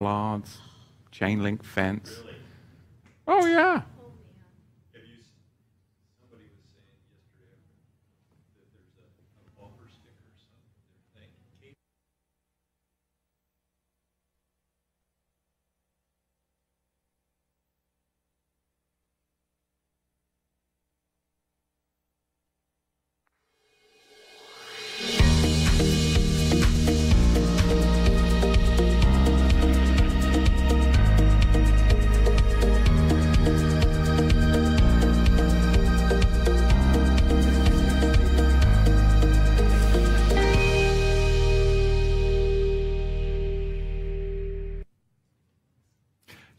bollards, chain link fence. Oh, yeah.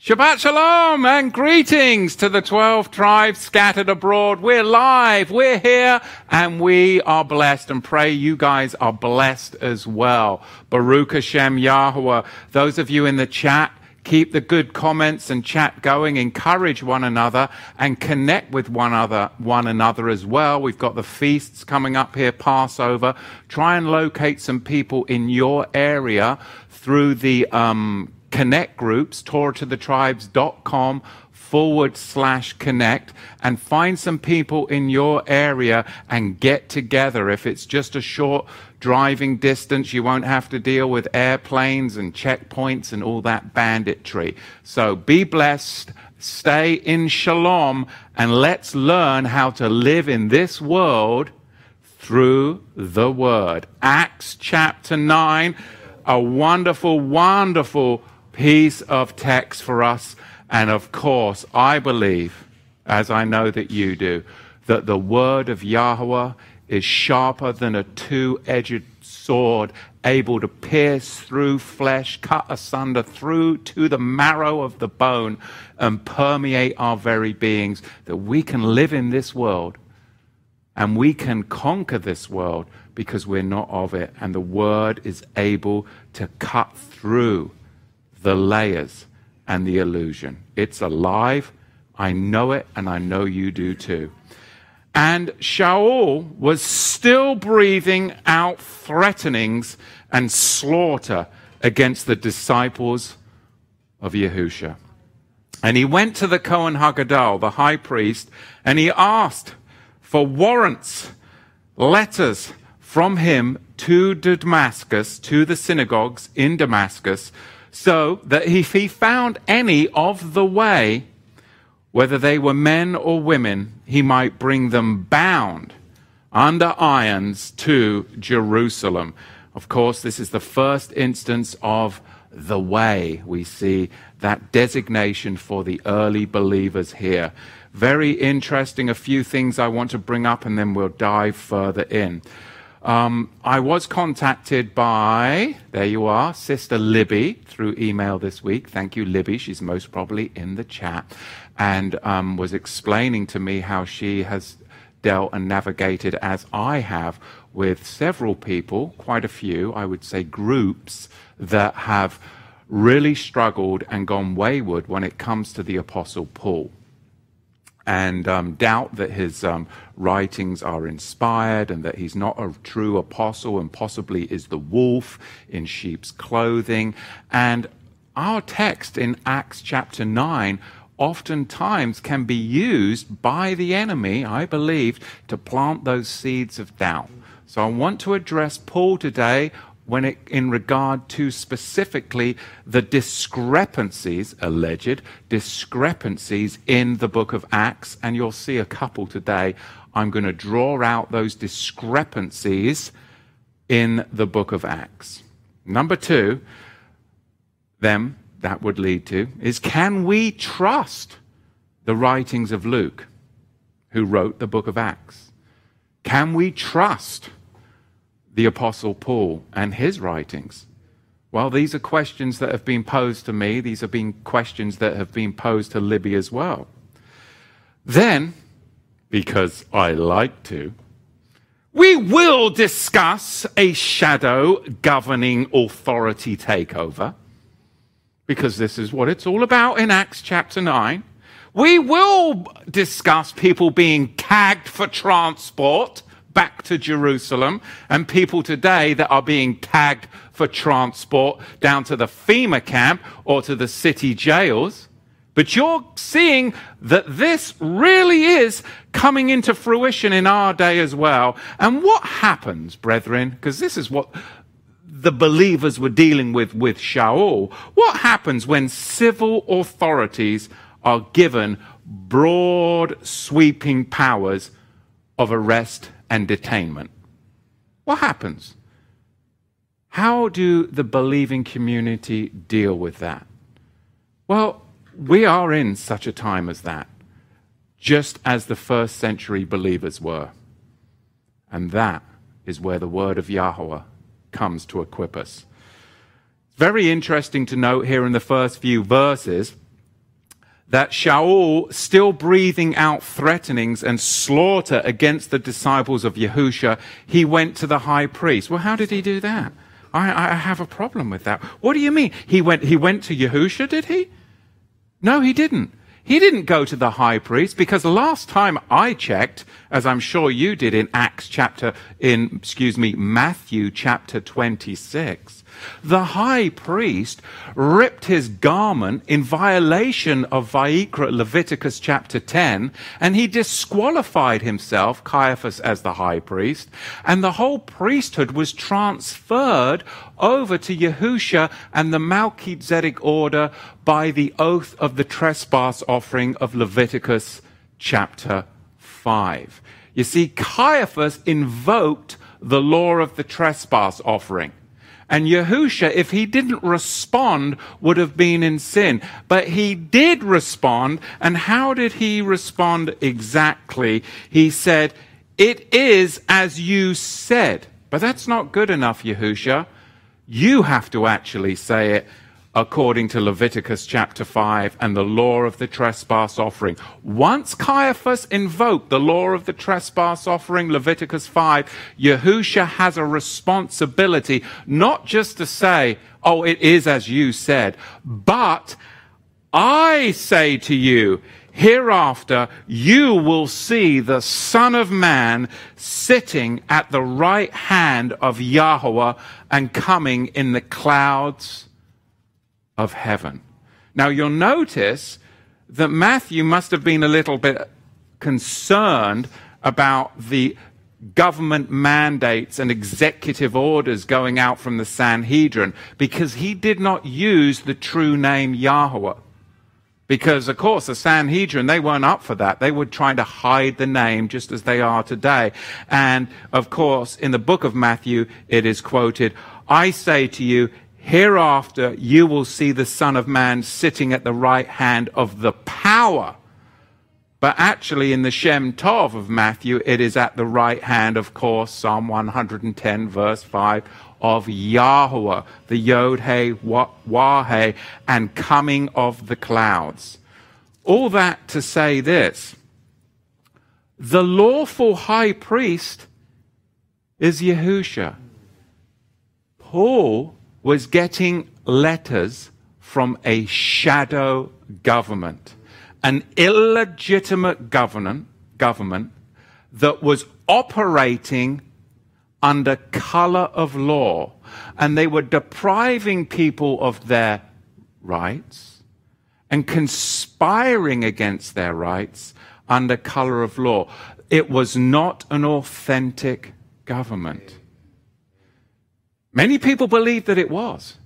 Shabbat Shalom and greetings to the 12 tribes scattered abroad. We're live, we're here, and we are blessed and pray you guys are blessed as well. Baruch Hashem Yahweh. Those of you in the chat, keep the good comments and chat going, encourage one another and connect with one other, one another as well. We've got the feasts coming up here, Passover. Try and locate some people in your area through the, um, connect groups, torahtothetribes.com forward slash connect and find some people in your area and get together. If it's just a short driving distance, you won't have to deal with airplanes and checkpoints and all that banditry. So be blessed, stay in shalom, and let's learn how to live in this world through the word. Acts chapter 9, a wonderful, wonderful piece of text for us. And of course, I believe, as I know that you do, that the word of Yahweh is sharper than a two edged sword, able to pierce through flesh, cut asunder through to the marrow of the bone, and permeate our very beings, that we can live in this world and we can conquer this world because we're not of it. And the word is able to cut through the layers and the illusion. It's alive. I know it, and I know you do too. And Shaul was still breathing out threatenings and slaughter against the disciples of Yahusha. And he went to the Kohen Hagadol, the high priest, and he asked for warrants, letters from him to Damascus, to the synagogues in Damascus, so that if he found any of the way, whether they were men or women, he might bring them bound under irons to Jerusalem. Of course, this is the first instance of the way. We see that designation for the early believers here. Very interesting. A few things I want to bring up and then we'll dive further in. Um, I was contacted by, there you are, Sister Libby through email this week. Thank you, Libby. She's most probably in the chat. And um, was explaining to me how she has dealt and navigated, as I have, with several people, quite a few, I would say groups, that have really struggled and gone wayward when it comes to the Apostle Paul and um, doubt that his um, writings are inspired and that he's not a true apostle and possibly is the wolf in sheep's clothing. And our text in Acts chapter 9 oftentimes can be used by the enemy, I believe, to plant those seeds of doubt. So I want to address Paul today when it, in regard to specifically the discrepancies, alleged discrepancies in the book of Acts, and you'll see a couple today. I'm going to draw out those discrepancies in the book of Acts. Number two, them that would lead to is can we trust the writings of Luke, who wrote the book of Acts? Can we trust the Apostle Paul and his writings? Well, these are questions that have been posed to me. These have been questions that have been posed to Libby as well. Then, because I like to, we will discuss a shadow governing authority takeover, because this is what it's all about in Acts chapter 9. We will discuss people being tagged for transport back to Jerusalem and people today that are being tagged for transport down to the FEMA camp or to the city jails. But you're seeing that this really is coming into fruition in our day as well. And what happens, brethren? Because this is what the believers were dealing with with Shaul. What happens when civil authorities are given broad, sweeping powers of arrest and detainment? What happens? How do the believing community deal with that? Well, we are in such a time as that, just as the first century believers were. And that is where the word of Yahweh comes to equip us. It's very interesting to note here in the first few verses that Shaul, still breathing out threatenings and slaughter against the disciples of Yahusha, he went to the high priest. Well, how did he do that? I, I have a problem with that. What do you mean? He went, he went to Yahusha, did he? No, he didn't. He didn't go to the high priest because the last time I checked, as I'm sure you did in Acts chapter, in, excuse me, Matthew chapter 26, the high priest ripped his garment in violation of Vayikra Leviticus chapter 10, and he disqualified himself, Caiaphas, as the high priest, and the whole priesthood was transferred over to Yahusha and the Melchizedek order by the oath of the trespass offering of Leviticus chapter 5. You see, Caiaphas invoked the law of the trespass offering. And Yahusha, if he didn't respond, would have been in sin. But he did respond. And how did he respond exactly? He said, It is as you said. But that's not good enough, Yahusha. You have to actually say it according to Leviticus chapter 5 and the law of the trespass offering. Once Caiaphas invoked the law of the trespass offering, Leviticus 5, Yahusha has a responsibility not just to say, oh, it is as you said, but I say to you, hereafter you will see the Son of Man sitting at the right hand of Yahweh and coming in the clouds of heaven. Now you'll notice that Matthew must have been a little bit concerned about the government mandates and executive orders going out from the Sanhedrin because he did not use the true name Yahweh. Because, of course, the Sanhedrin, they weren't up for that. They were trying to hide the name just as they are today. And, of course, in the book of Matthew, it is quoted, I say to you, Hereafter you will see the Son of Man sitting at the right hand of the power. But actually, in the Shem Tov of Matthew, it is at the right hand, of course, Psalm 110, verse 5, of Yahweh, the Yod He Wah and coming of the clouds. All that to say this the lawful high priest is Yahusha. Paul was getting letters from a shadow government, an illegitimate government, government that was operating under color of law, and they were depriving people of their rights and conspiring against their rights under color of law. It was not an authentic government. Many people believe that it was.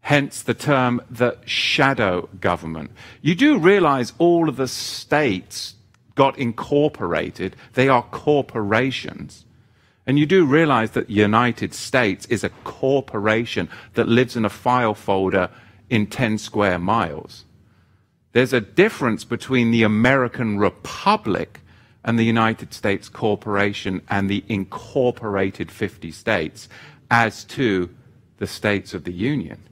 Hence the term the shadow government. You do realize all of the states got incorporated, they are corporations. And you do realize that the United States is a corporation that lives in a file folder in 10 square miles. There's a difference between the American Republic and the United States Corporation and the incorporated 50 states as to the states of the Union.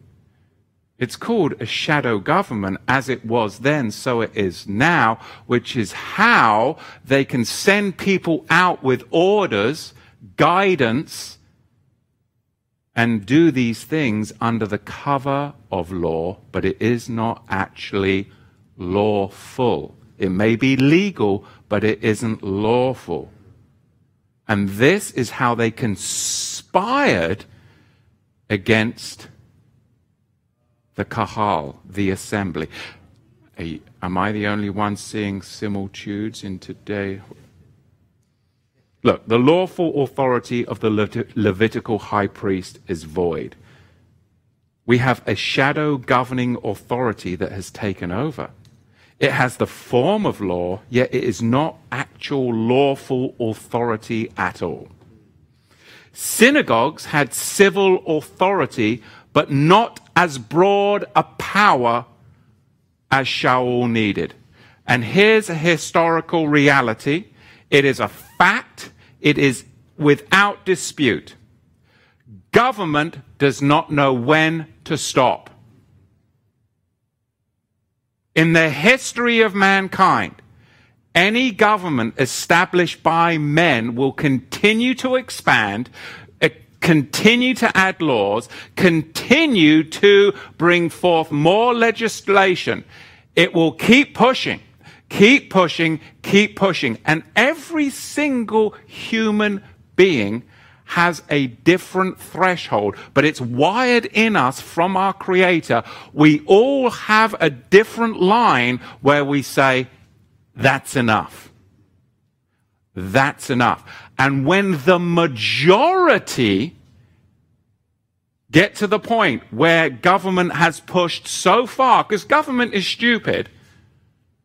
It's called a shadow government as it was then, so it is now, which is how they can send people out with orders, guidance, and do these things under the cover of law, but it is not actually lawful. It may be legal, but it isn't lawful. And this is how they conspired against the kahal, the assembly. Am I the only one seeing similitudes in today? Look, the lawful authority of the Levitical high priest is void. We have a shadow governing authority that has taken over. It has the form of law, yet it is not actual lawful authority at all. Synagogues had civil authority, but not as broad a power as Shaul needed. And here's a historical reality. It is a fact. It is without dispute. Government does not know when to stop. In the history of mankind, any government established by men will continue to expand, uh, continue to add laws, continue to bring forth more legislation. It will keep pushing, keep pushing, keep pushing. And every single human being has a different threshold, but it's wired in us from our Creator. We all have a different line where we say, that's enough. That's enough. And when the majority get to the point where government has pushed so far, because government is stupid,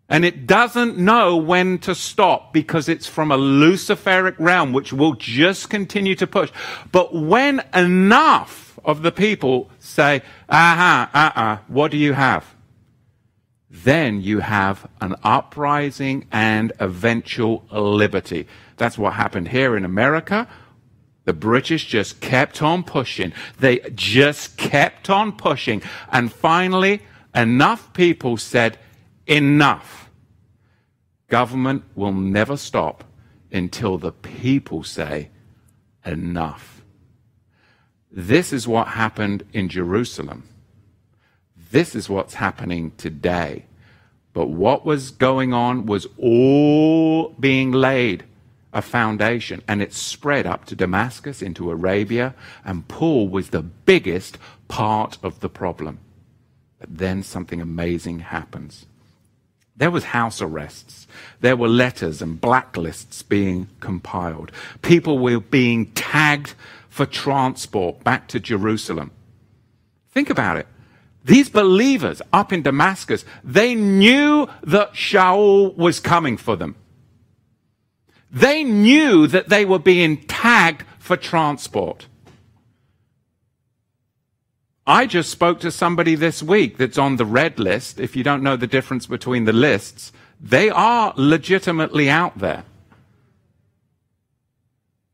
and it doesn't know when to stop because it's from a Luciferic realm which will just continue to push. But when enough of the people say, aha, uh uh, what do you have? Then you have an uprising and eventual liberty. That's what happened here in America. The British just kept on pushing. They just kept on pushing. And finally, enough people said, enough Government will never stop until the people say, enough. This is what happened in Jerusalem. This is what's happening today. But what was going on was all being laid a foundation, and it spread up to Damascus, into Arabia, and Paul was the biggest part of the problem. But then something amazing happens. There was house arrests. There were letters and blacklists being compiled. People were being tagged for transport back to Jerusalem. Think about it. These believers up in Damascus, they knew that Shaul was coming for them. They knew that they were being tagged for transport. I just spoke to somebody this week that's on the red list. If you don't know the difference between the lists, they are legitimately out there.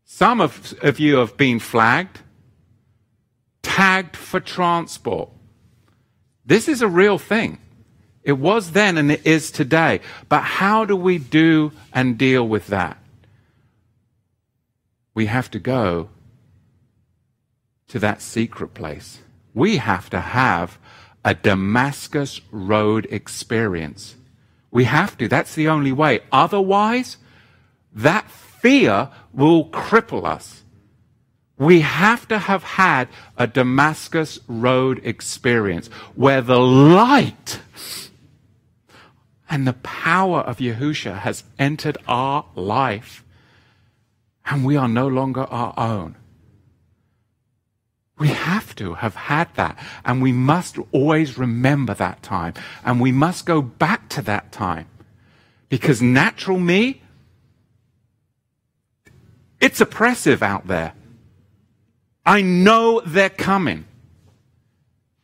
Some of, of you have been flagged, tagged for transport. This is a real thing. It was then and it is today. But how do we do and deal with that? We have to go to that secret place we have to have a Damascus Road experience. We have to. That's the only way. Otherwise, that fear will cripple us. We have to have had a Damascus Road experience where the light and the power of Yahusha has entered our life and we are no longer our own. We have to have had that. And we must always remember that time. And we must go back to that time. Because natural me, it's oppressive out there. I know they're coming.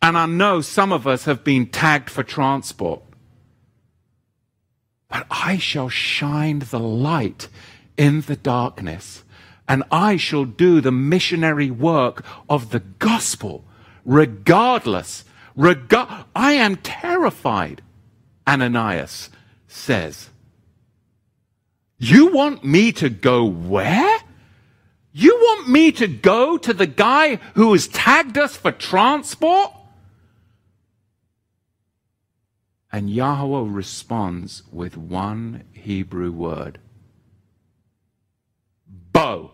And I know some of us have been tagged for transport. But I shall shine the light in the darkness and I shall do the missionary work of the gospel, regardless. Reg- I am terrified, Ananias says. You want me to go where? You want me to go to the guy who has tagged us for transport? And Yahweh responds with one Hebrew word Bo.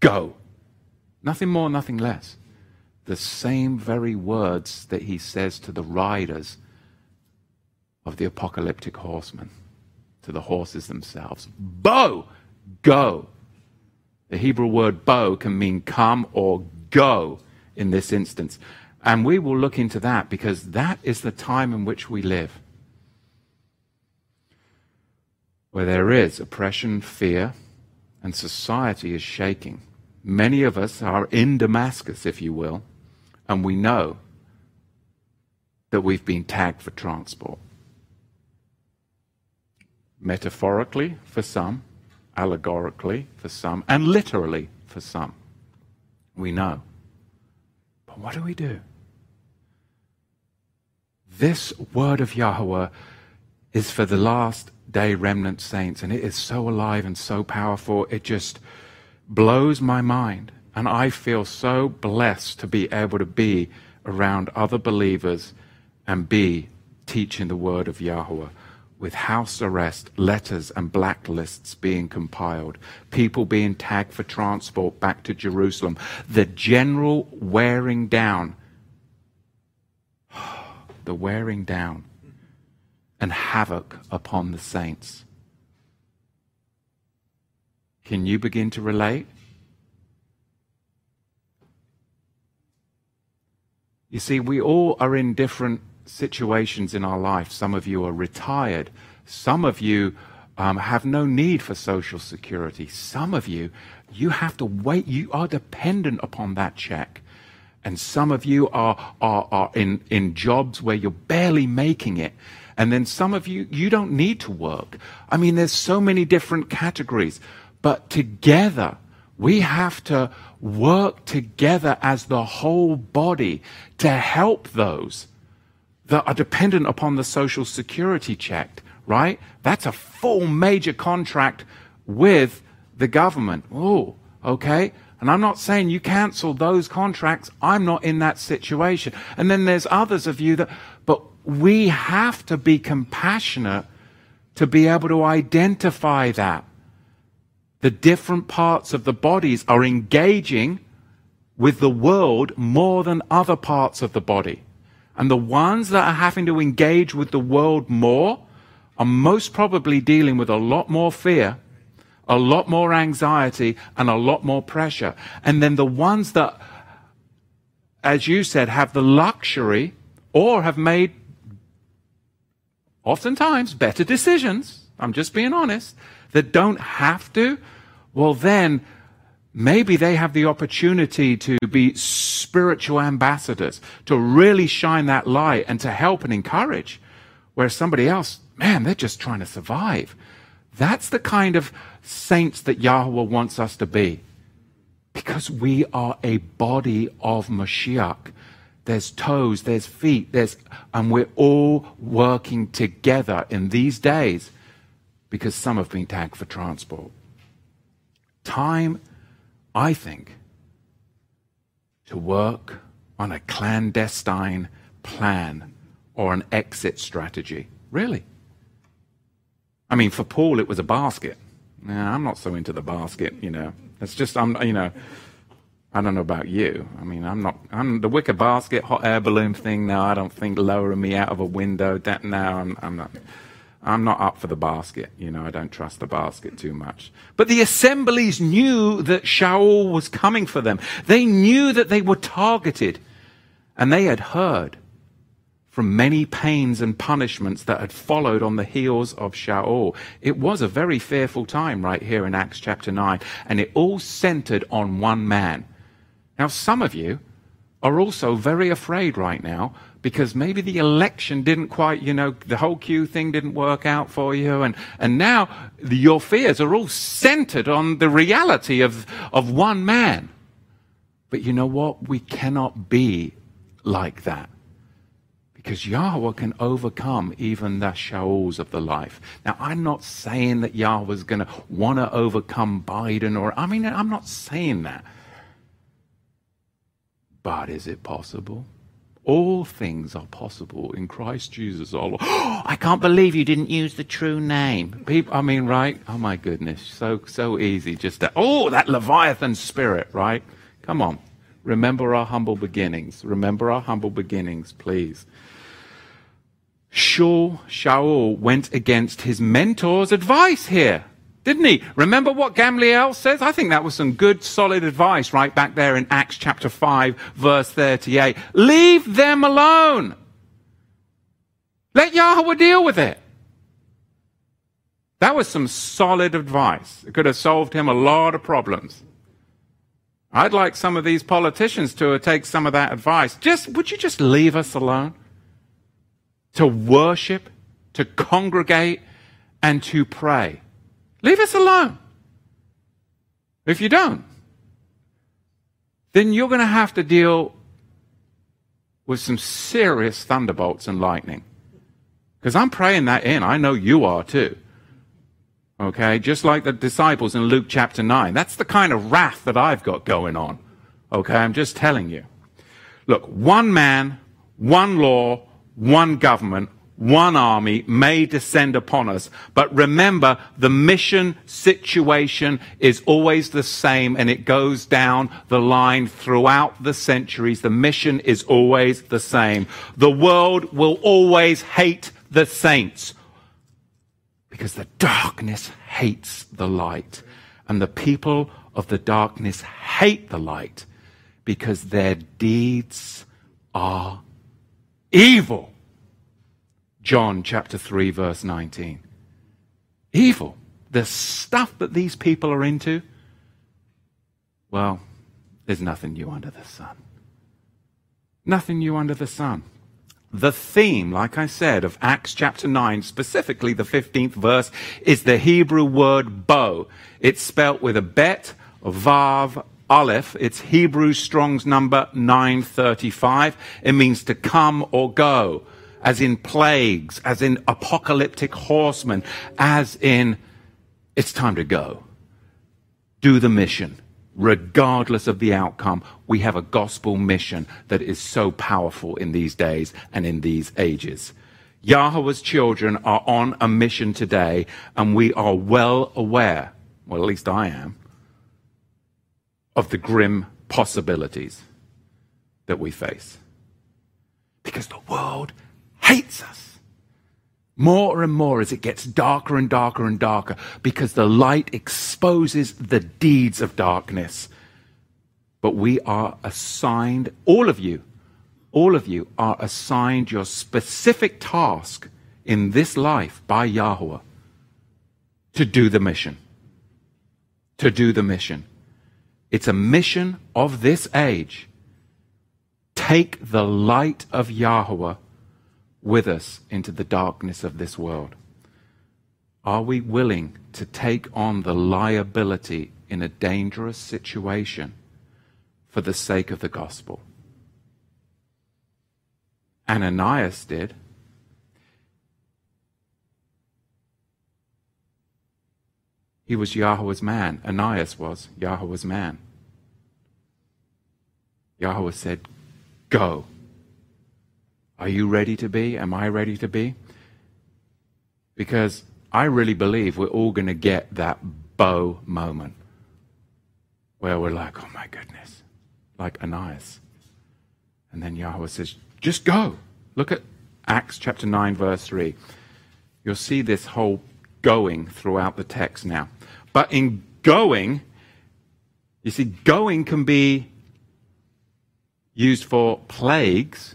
go. Nothing more, nothing less. The same very words that he says to the riders of the apocalyptic horsemen, to the horses themselves. Bo, go. The Hebrew word bo can mean come or go in this instance. And we will look into that because that is the time in which we live. Where there is oppression, fear, and society is shaking. Many of us are in Damascus, if you will, and we know that we've been tagged for transport. Metaphorically for some, allegorically for some, and literally for some. We know. But what do we do? This word of Yahweh is for the last day remnant saints, and it is so alive and so powerful. It just blows my mind. And I feel so blessed to be able to be around other believers and be teaching the word of Yahweh with house arrest, letters, and blacklists being compiled, people being tagged for transport back to Jerusalem, the general wearing down, the wearing down, and havoc upon the saints. Can you begin to relate? You see, we all are in different situations in our life. Some of you are retired. Some of you um, have no need for social security. Some of you, you have to wait. You are dependent upon that check. And some of you are, are, are in, in jobs where you're barely making it. And then some of you, you don't need to work. I mean, there's so many different categories. But together, we have to work together as the whole body to help those that are dependent upon the social security check, right? That's a full major contract with the government. Oh, okay. And I'm not saying you cancel those contracts. I'm not in that situation. And then there's others of you that, but we have to be compassionate to be able to identify that. The different parts of the bodies are engaging with the world more than other parts of the body. And the ones that are having to engage with the world more are most probably dealing with a lot more fear, a lot more anxiety, and a lot more pressure. And then the ones that, as you said, have the luxury or have made oftentimes better decisions, I'm just being honest, that don't have to, well, then maybe they have the opportunity to be spiritual ambassadors, to really shine that light and to help and encourage. Whereas somebody else, man, they're just trying to survive. That's the kind of saints that Yahweh wants us to be. Because we are a body of Mashiach. There's toes, there's feet, there's, and we're all working together in these days because some have been tagged for transport. Time I think, to work on a clandestine plan or an exit strategy. Really. I mean, for Paul, it was a basket. Now, I'm not so into the basket, you know. It's just, I'm, you know, I don't know about you. I mean, I'm not, I'm the wicker basket, hot air balloon thing now. I don't think lowering me out of a window, that now I'm, I'm not. I'm not up for the basket. You know, I don't trust the basket too much. But the assemblies knew that Shaul was coming for them. They knew that they were targeted. And they had heard from many pains and punishments that had followed on the heels of Shaul. It was a very fearful time right here in Acts chapter 9. And it all centered on one man. Now, some of you are also very afraid right now because maybe the election didn't quite, you know, the whole Q thing didn't work out for you. And, and now the, your fears are all centered on the reality of, of one man. But you know what? We cannot be like that. Because Yahweh can overcome even the Shauls of the life. Now, I'm not saying that Yahweh's going to want to overcome Biden or, I mean, I'm not saying that. But is it possible? All things are possible in Christ Jesus our Lord. I can't believe you didn't use the true name. People, I mean, right? Oh my goodness. So, so easy just to, oh, that Leviathan spirit, right? Come on. Remember our humble beginnings. Remember our humble beginnings, please. Shaul, Shaul went against his mentor's advice here, didn't he? Remember what Gamliel says? I think that was some good, solid advice right back there in Acts chapter 5, verse 38. Leave them alone. Let Yahweh deal with it. That was some solid advice. It could have solved him a lot of problems. I'd like some of these politicians to take some of that advice. Just, would you just leave us alone? to worship, to congregate, and to pray. Leave us alone. If you don't, then you're going to have to deal with some serious thunderbolts and lightning. Because I'm praying that in. I know you are too. Okay? Just like the disciples in Luke chapter 9. That's the kind of wrath that I've got going on. Okay? I'm just telling you. Look, one man, one law, one government, one army may descend upon us. But remember, the mission situation is always the same and it goes down the line throughout the centuries. The mission is always the same. The world will always hate the saints because the darkness hates the light and the people of the darkness hate the light because their deeds are evil. John chapter 3, verse 19. Evil. The stuff that these people are into, well, there's nothing new under the sun. Nothing new under the sun. The theme, like I said, of Acts chapter 9, specifically the 15th verse, is the Hebrew word bo. It's spelt with a bet, a vav, Aleph, it's Hebrew Strong's number 935. It means to come or go, as in plagues, as in apocalyptic horsemen, as in it's time to go. Do the mission. Regardless of the outcome, we have a gospel mission that is so powerful in these days and in these ages. Yahweh's children are on a mission today, and we are well aware, well, at least I am, of the grim possibilities that we face. Because the world hates us more and more as it gets darker and darker and darker because the light exposes the deeds of darkness. But we are assigned, all of you, all of you are assigned your specific task in this life by Yahweh to do the mission. To do the mission. It's a mission of this age. Take the light of Yahweh with us into the darkness of this world. Are we willing to take on the liability in a dangerous situation for the sake of the gospel? Ananias did. He was Yahweh's man. Ananias was Yahweh's man. Yahweh said, Go. Are you ready to be? Am I ready to be? Because I really believe we're all going to get that bo moment where we're like, oh my goodness, like Ananias. And then Yahweh says, just go. Look at Acts chapter 9, verse 3. You'll see this whole going throughout the text now. But in going, you see, going can be used for plagues,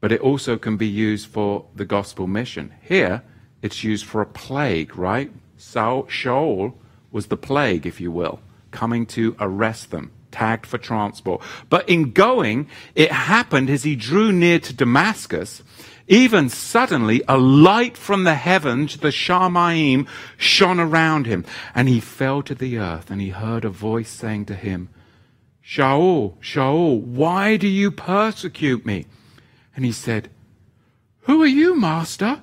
but it also can be used for the gospel mission. Here, it's used for a plague, right? Shaul was the plague, if you will, coming to arrest them, tagged for transport. But in going, it happened as he drew near to Damascus. Even suddenly, a light from the heavens, the Shamayim, shone around him, and he fell to the earth, and he heard a voice saying to him, Shaul, Shaul, why do you persecute me? And he said, Who are you, master?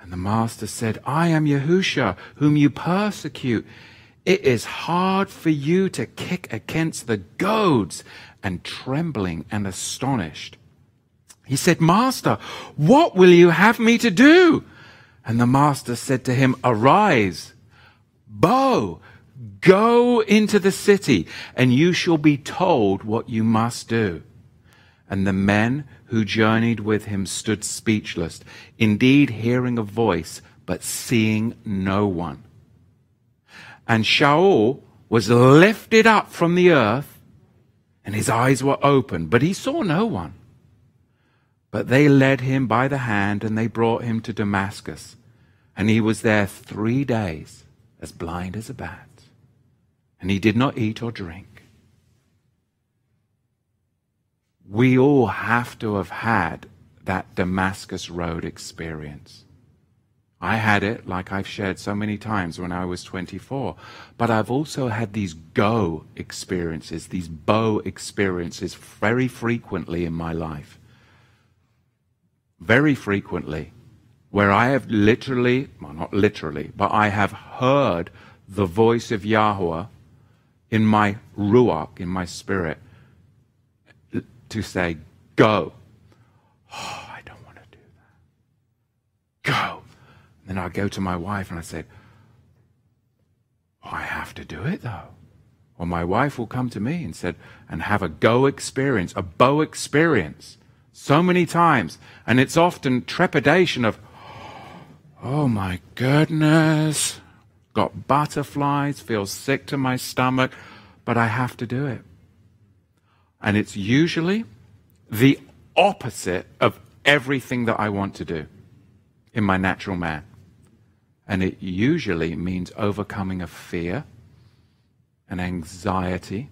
And the master said, I am Yahusha, whom you persecute. it is hard for you to kick against the goads, and trembling and astonished. He said, Master, what will you have me to do? And the master said to him, Arise, bo, go into the city, and you shall be told what you must do. And the men who journeyed with him stood speechless, indeed hearing a voice, but seeing no one. And Shaul was lifted up from the earth, and his eyes were opened, but he saw no one. But they led him by the hand, and they brought him to Damascus. And he was there three days, as blind as a bat. And he did not eat or drink. We all have to have had that Damascus Road experience. I had it, like I've shared so many times, when I was 24. But I've also had these go experiences, these bo experiences very frequently in my life. Very frequently. Where I have literally, well, not literally, but I have heard the voice of Yahweh in my ruach, in my spirit, to say, Go. Oh, I don't want to do that. Go. And then I go to my wife and I say, oh, I have to do it though. Or my wife will come to me and said, and have a go experience, a bo experience, so many times. And it's often trepidation of, oh my goodness, got butterflies, feel sick to my stomach, but I have to do it. And it's usually the opposite of everything that I want to do in my natural man. And it usually means overcoming a fear, an anxiety,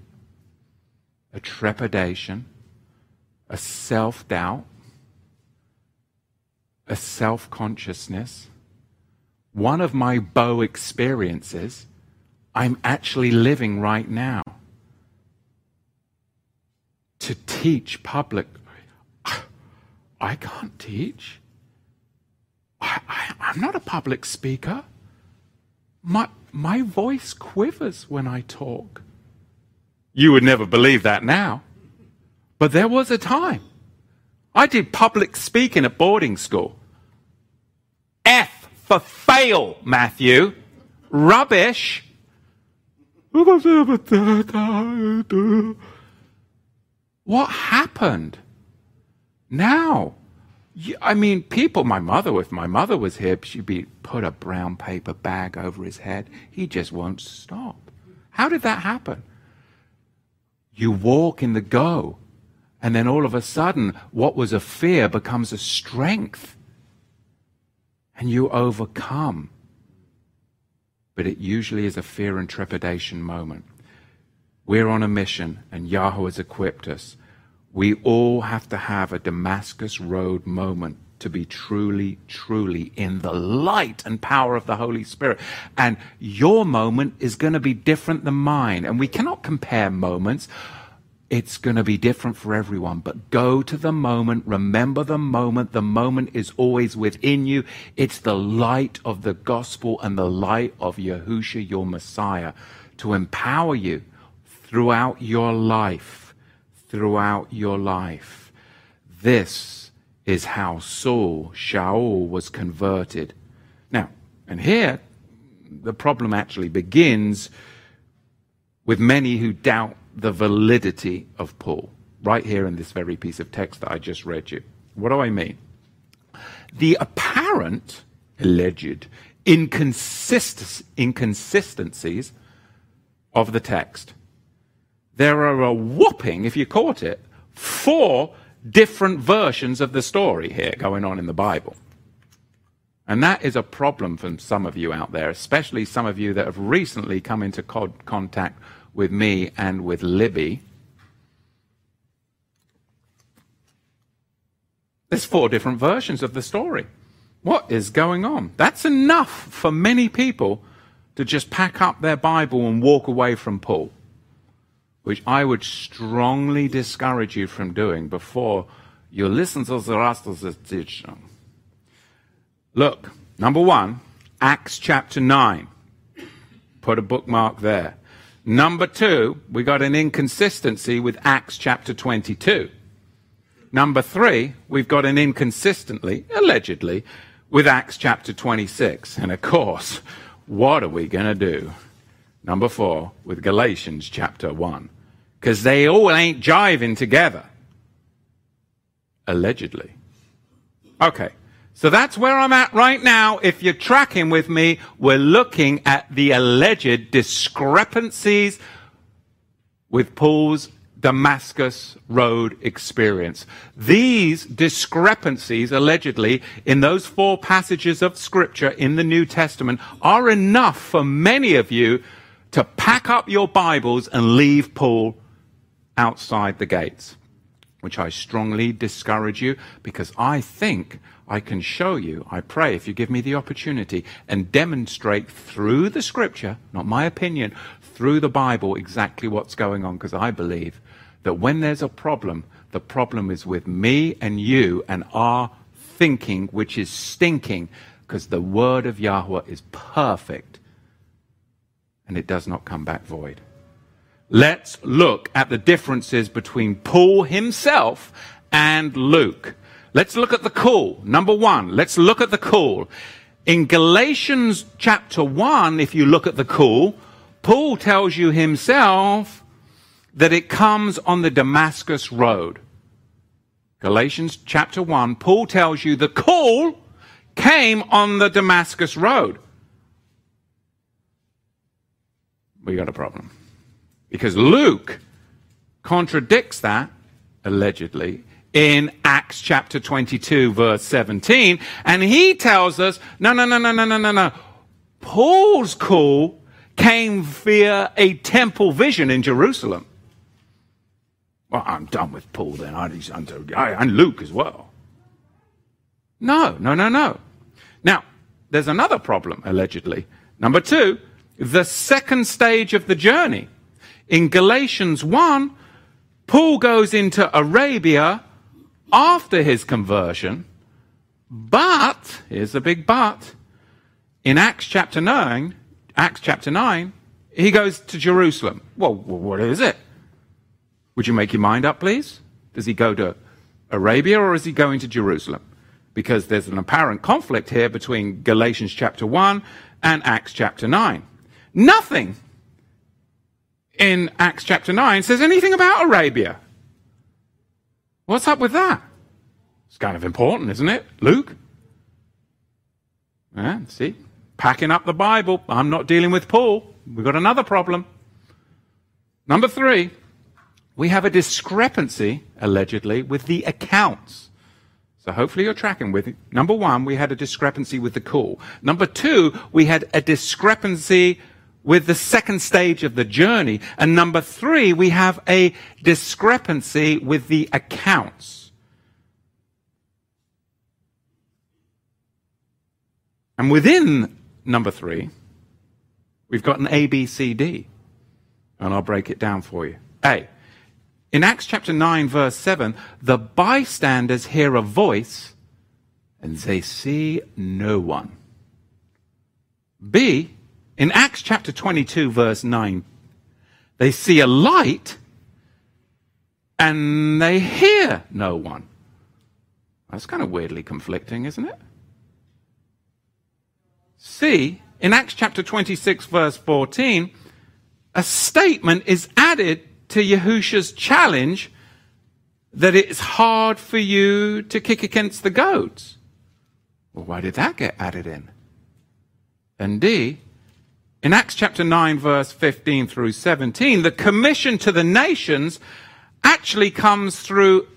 a trepidation, a self doubt, a self consciousness. One of my bo experiences I'm actually living right now. To teach public, I can't teach. I, I, am not a public speaker. My, my voice quivers when I talk. You would never believe that now. But there was a time. I did public speaking at boarding school. F for fail, Matthew. Rubbish. What happened? Now, I mean, people, my mother, if my mother was here, she'd be put a brown paper bag over his head. He just won't stop. How did that happen? You walk in the go, and then all of a sudden, what was a fear becomes a strength. And you overcome. But it usually is a fear and trepidation moment. We're on a mission, and Yahweh has equipped us. We all have to have a Damascus Road moment to be truly, truly in the light and power of the Holy Spirit. And your moment is going to be different than mine. And we cannot compare moments. It's going to be different for everyone. But go to the moment. Remember the moment. The moment is always within you. It's the light of the gospel and the light of Yahusha, your Messiah, to empower you throughout your life throughout your life. This is how Saul, Shaul, was converted. Now, and here, the problem actually begins with many who doubt the validity of Paul, right here in this very piece of text that I just read you. What do I mean? The apparent, alleged, inconsistencies of the text there are a whopping, if you caught it, four different versions of the story here going on in the Bible. And that is a problem for some of you out there, especially some of you that have recently come into co- contact with me and with Libby. There's four different versions of the story. What is going on? That's enough for many people to just pack up their Bible and walk away from Paul which I would strongly discourage you from doing before you listen to the teaching. Look, number one, Acts chapter 9. Put a bookmark there. Number two, we got an inconsistency with Acts chapter 22. Number three, we've got an inconsistency, allegedly, with Acts chapter 26. And of course, what are we going to do? Number four, with Galatians chapter 1. Because they all ain't jiving together. Allegedly. Okay. So that's where I'm at right now. If you're tracking with me, we're looking at the alleged discrepancies with Paul's Damascus Road experience. These discrepancies, allegedly, in those four passages of Scripture in the New Testament are enough for many of you to pack up your Bibles and leave Paul outside the gates, which I strongly discourage you because I think I can show you, I pray, if you give me the opportunity, and demonstrate through the scripture, not my opinion, through the Bible, exactly what's going on, because I believe that when there's a problem, the problem is with me and you and our thinking, which is stinking, because the word of Yahweh is perfect and it does not come back void. Let's look at the differences between Paul himself and Luke. Let's look at the call. Number one, let's look at the call. In Galatians chapter 1, if you look at the call, Paul tells you himself that it comes on the Damascus road. Galatians chapter 1, Paul tells you the call came on the Damascus road. We got a problem. Because Luke contradicts that, allegedly, in Acts chapter 22, verse 17. And he tells us, no, no, no, no, no, no, no, no. Paul's call came via a temple vision in Jerusalem. Well, I'm done with Paul then. I, I, and Luke as well. No, no, no, no. Now, there's another problem, allegedly. Number two, the second stage of the journey. In Galatians 1, Paul goes into Arabia after his conversion. But, here's the big but, in Acts chapter 9, Acts chapter 9, he goes to Jerusalem. Well, what is it? Would you make your mind up, please? Does he go to Arabia or is he going to Jerusalem? Because there's an apparent conflict here between Galatians chapter 1 and Acts chapter 9. Nothing in Acts chapter 9 says anything about Arabia. What's up with that? It's kind of important, isn't it, Luke? Yeah, see, packing up the Bible. I'm not dealing with Paul. We've got another problem. Number three, we have a discrepancy, allegedly, with the accounts. So hopefully you're tracking with it. Number one, we had a discrepancy with the call. Number two, we had a discrepancy with the second stage of the journey. And number three, we have a discrepancy with the accounts. And within number three, we've got an A, B, C, D. And I'll break it down for you. A. In Acts chapter 9, verse 7, the bystanders hear a voice and they see no one. B. In Acts chapter 22, verse 9, they see a light and they hear no one. That's kind of weirdly conflicting, isn't it? See, in Acts chapter 26, verse 14, a statement is added to Yahusha's challenge that it's hard for you to kick against the goads. Well, why did that get added in? And D, in Acts chapter 9, verse 15 through 17, the commission to the nations actually comes through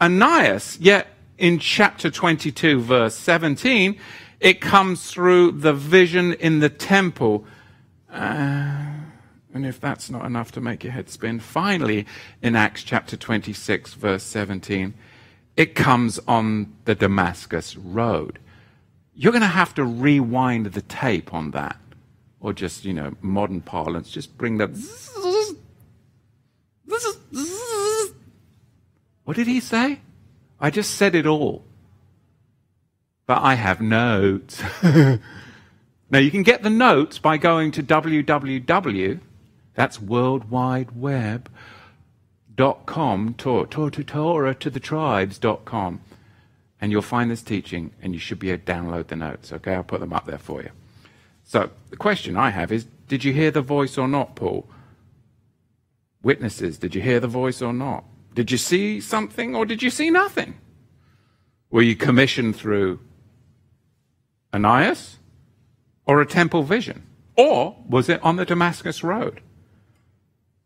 Ananias, yet in chapter 22, verse 17, it comes through the vision in the temple. Uh, and if that's not enough to make your head spin, finally, in Acts chapter 26, verse 17, it comes on the Damascus road. You're going to have to rewind the tape on that or just, you know, modern parlance, just bring that. What did he say? I just said it all. But I have notes. Now, you can get the notes by going to www, that's World Wide Web, dot com, Torah, Torah to the tribes dot com, and you'll find this teaching, and you should be able to download the notes. Okay, I'll put them up there for you. So, the question I have is Did you hear the voice or not, Paul? Witnesses, did you hear the voice or not? Did you see something or did you see nothing? Were you commissioned through Ananias or a temple vision? Or was it on the Damascus Road?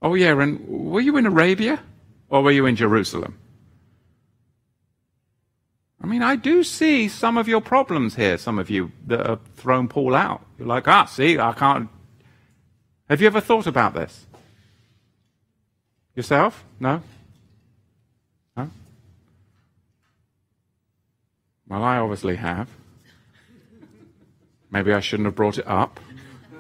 Oh, yeah, and were you in Arabia or were you in Jerusalem? I mean, I do see some of your problems here, some of you that have thrown Paul out. You're like, ah, see, I can't. Have you ever thought about this? Yourself? No? No? Well, I obviously have. Maybe I shouldn't have brought it up.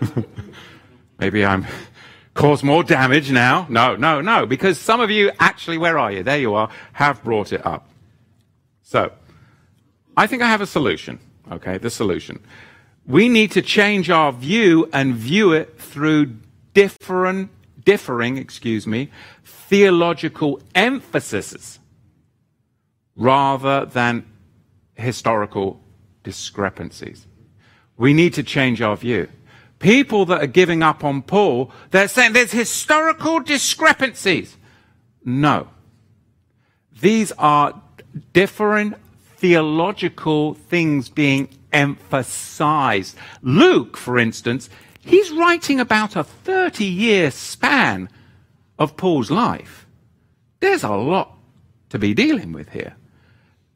Maybe I'm caused more damage now. No, no, no, because some of you actually, where are you? There you are, have brought it up. So, I think I have a solution. Okay, the solution. We need to change our view and view it through different, differing, excuse me, theological emphases rather than historical discrepancies. We need to change our view. People that are giving up on Paul, they're saying there's historical discrepancies. No. These are different theological things being emphasized. Luke, for instance, he's writing about a 30 year span of Paul's life. There's a lot to be dealing with here.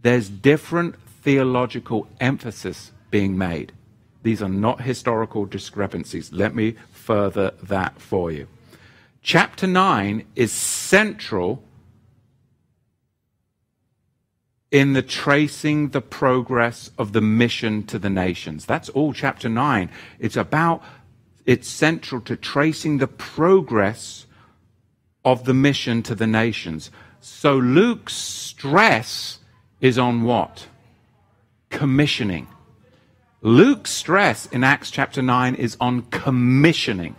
There's different theological emphasis being made. These are not historical discrepancies. Let me further that for you. Chapter 9 is central in the tracing the progress of the mission to the nations. That's all chapter 9. It's about, it's central to tracing the progress of the mission to the nations. So Luke's stress is on what? Commissioning. Luke's stress in Acts chapter 9 is on commissioning.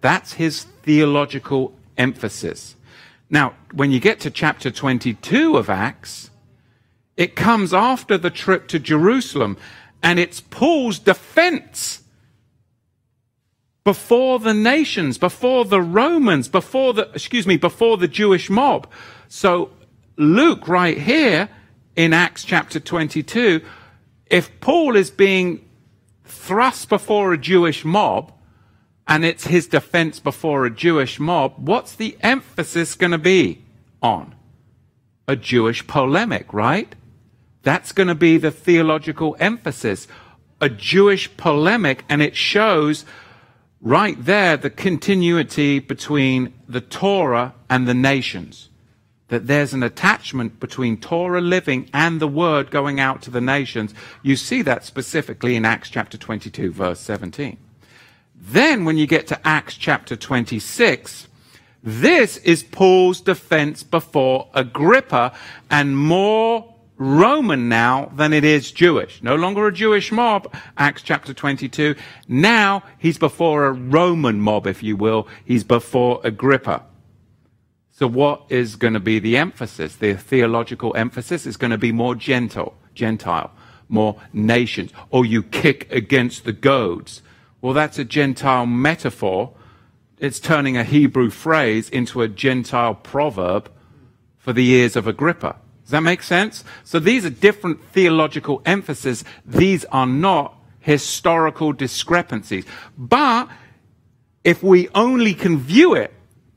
That's his theological emphasis. Now, when you get to chapter 22 of Acts, it comes after the trip to Jerusalem, and it's Paul's defense before the nations, before the Romans, before the, excuse me, before the Jewish mob. So Luke right here in Acts chapter 22, if Paul is being thrust before a Jewish mob, and it's his defense before a Jewish mob, what's the emphasis going to be on? A Jewish polemic, right? That's going to be the theological emphasis. A Jewish polemic, and it shows right there the continuity between the Torah and the nations. That there's an attachment between Torah living and the word going out to the nations. You see that specifically in Acts chapter 22, verse 17. Then, when you get to Acts chapter 26, this is Paul's defense before Agrippa and more Roman now than it is Jewish. No longer a Jewish mob, Acts chapter 22. Now he's before a Roman mob, if you will. He's before Agrippa. So what is going to be the emphasis? The theological emphasis is going to be more gentle, Gentile, more nations. Or you kick against the goads. Well, that's a Gentile metaphor. It's turning a Hebrew phrase into a Gentile proverb for the ears of Agrippa. Does that make sense? So these are different theological emphases. These are not historical discrepancies. But if we only can view it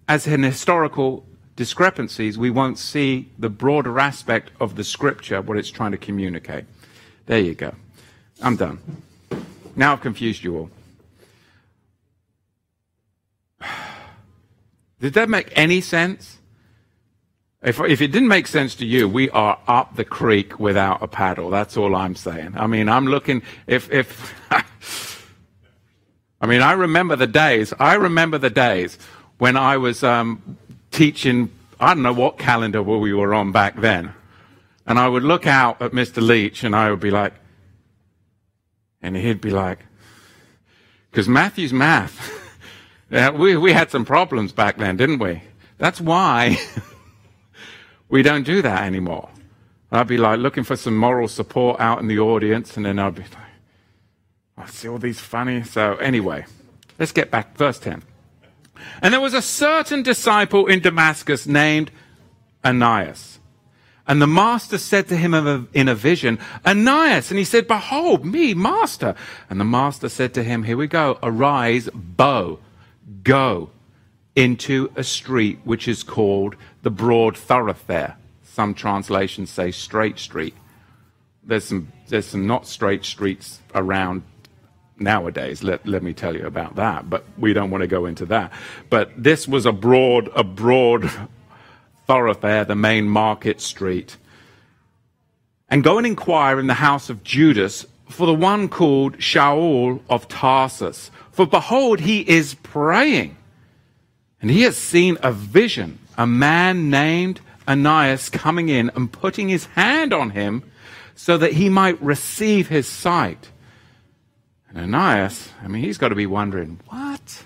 as an historical discrepancies, we won't see the broader aspect of the scripture, what it's trying to communicate. There you go. I'm done. Now I've confused you all. Did that make any sense? If, if it didn't make sense to you, we are up the creek without a paddle. That's all I'm saying. I mean, I'm looking, if, if, I mean, I remember the days, I remember the days when I was um, teaching, I don't know what calendar we were on back then. And I would look out at Mr. Leach and I would be like, and he'd be like, Because Matthew's math, yeah, we, we had some problems back then, didn't we? That's why we don't do that anymore. I'd be like looking for some moral support out in the audience, and then I'd be like, I see all these funny. So, anyway, let's get back. Verse 10. And there was a certain disciple in Damascus named Ananias. And the master said to him in a vision, Ananias. And he said, Behold, me, master. And the master said to him, Here we go. Arise, bow, go into a street which is called the broad thoroughfare. Some translations say straight street. There's some, there's some not straight streets around nowadays. Let, let me tell you about that. But we don't want to go into that. But this was a broad, a broad thoroughfare, the main market street. And go and inquire in the house of Judas for the one called Shaul of Tarsus. For behold, he is praying. And he has seen a vision, a man named Ananias coming in and putting his hand on him so that he might receive his sight. And Ananias, I mean, he's got to be wondering, what?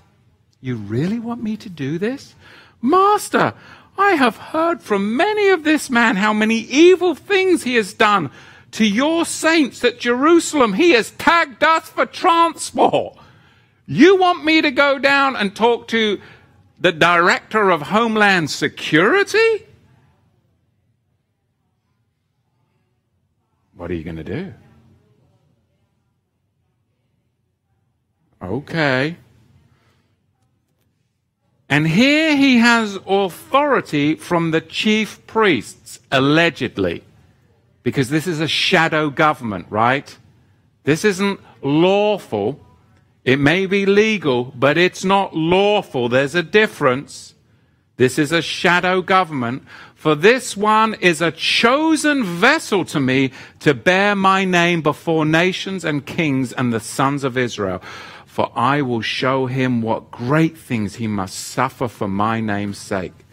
You really want me to do this? Master, I have heard from many of this man how many evil things he has done to your saints at Jerusalem. He has tagged us for transport. You want me to go down and talk to the director of Homeland Security? What are you going to do? Okay. And here he has authority from the chief priests, allegedly, because this is a shadow government, right? This isn't lawful. It may be legal, but it's not lawful. There's a difference. This is a shadow government. For this one is a chosen vessel to me to bear my name before nations and kings and the sons of Israel for I will show him what great things he must suffer for my name's sake.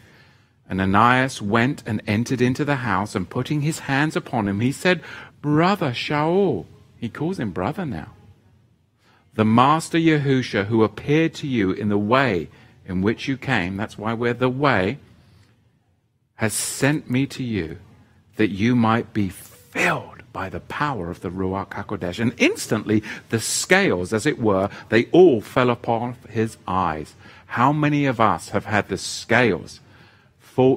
And Ananias went and entered into the house, and putting his hands upon him, he said, Brother Shaul. He calls him brother now. The master Yahusha, who appeared to you in the way in which you came, that's why we're the way, has sent me to you that you might be filled by the power of the Ruach HaKodesh. And instantly, the scales, as it were, they all fell upon his eyes. How many of us have had the scales?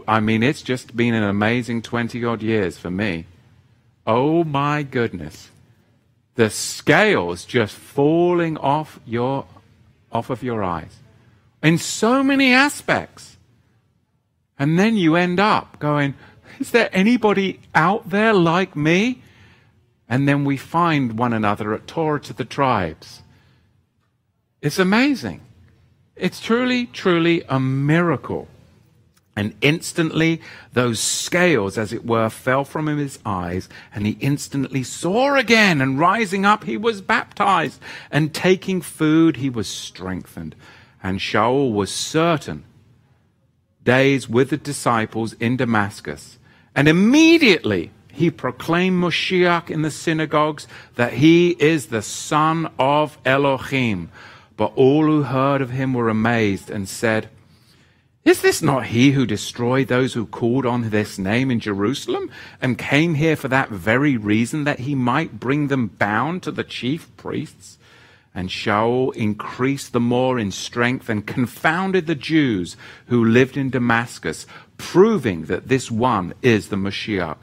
I mean, it's just been an amazing 20 odd years for me. Oh my goodness. The scales just falling off your off of your eyes in so many aspects. And then you end up going, is there anybody out there like me? and then we find one another at Torah to the tribes. It's amazing. It's truly, truly a miracle. And instantly, those scales, as it were, fell from his eyes, and he instantly saw again. And rising up, he was baptized. And taking food, he was strengthened. And Shaul was certain days with the disciples in Damascus. And immediately, he proclaimed Moshiach in the synagogues that he is the son of Elohim. But all who heard of him were amazed and said, Is this not he who destroyed those who called on this name in Jerusalem and came here for that very reason that he might bring them bound to the chief priests? And Shaul increased the more in strength and confounded the Jews who lived in Damascus, proving that this one is the Moshiach.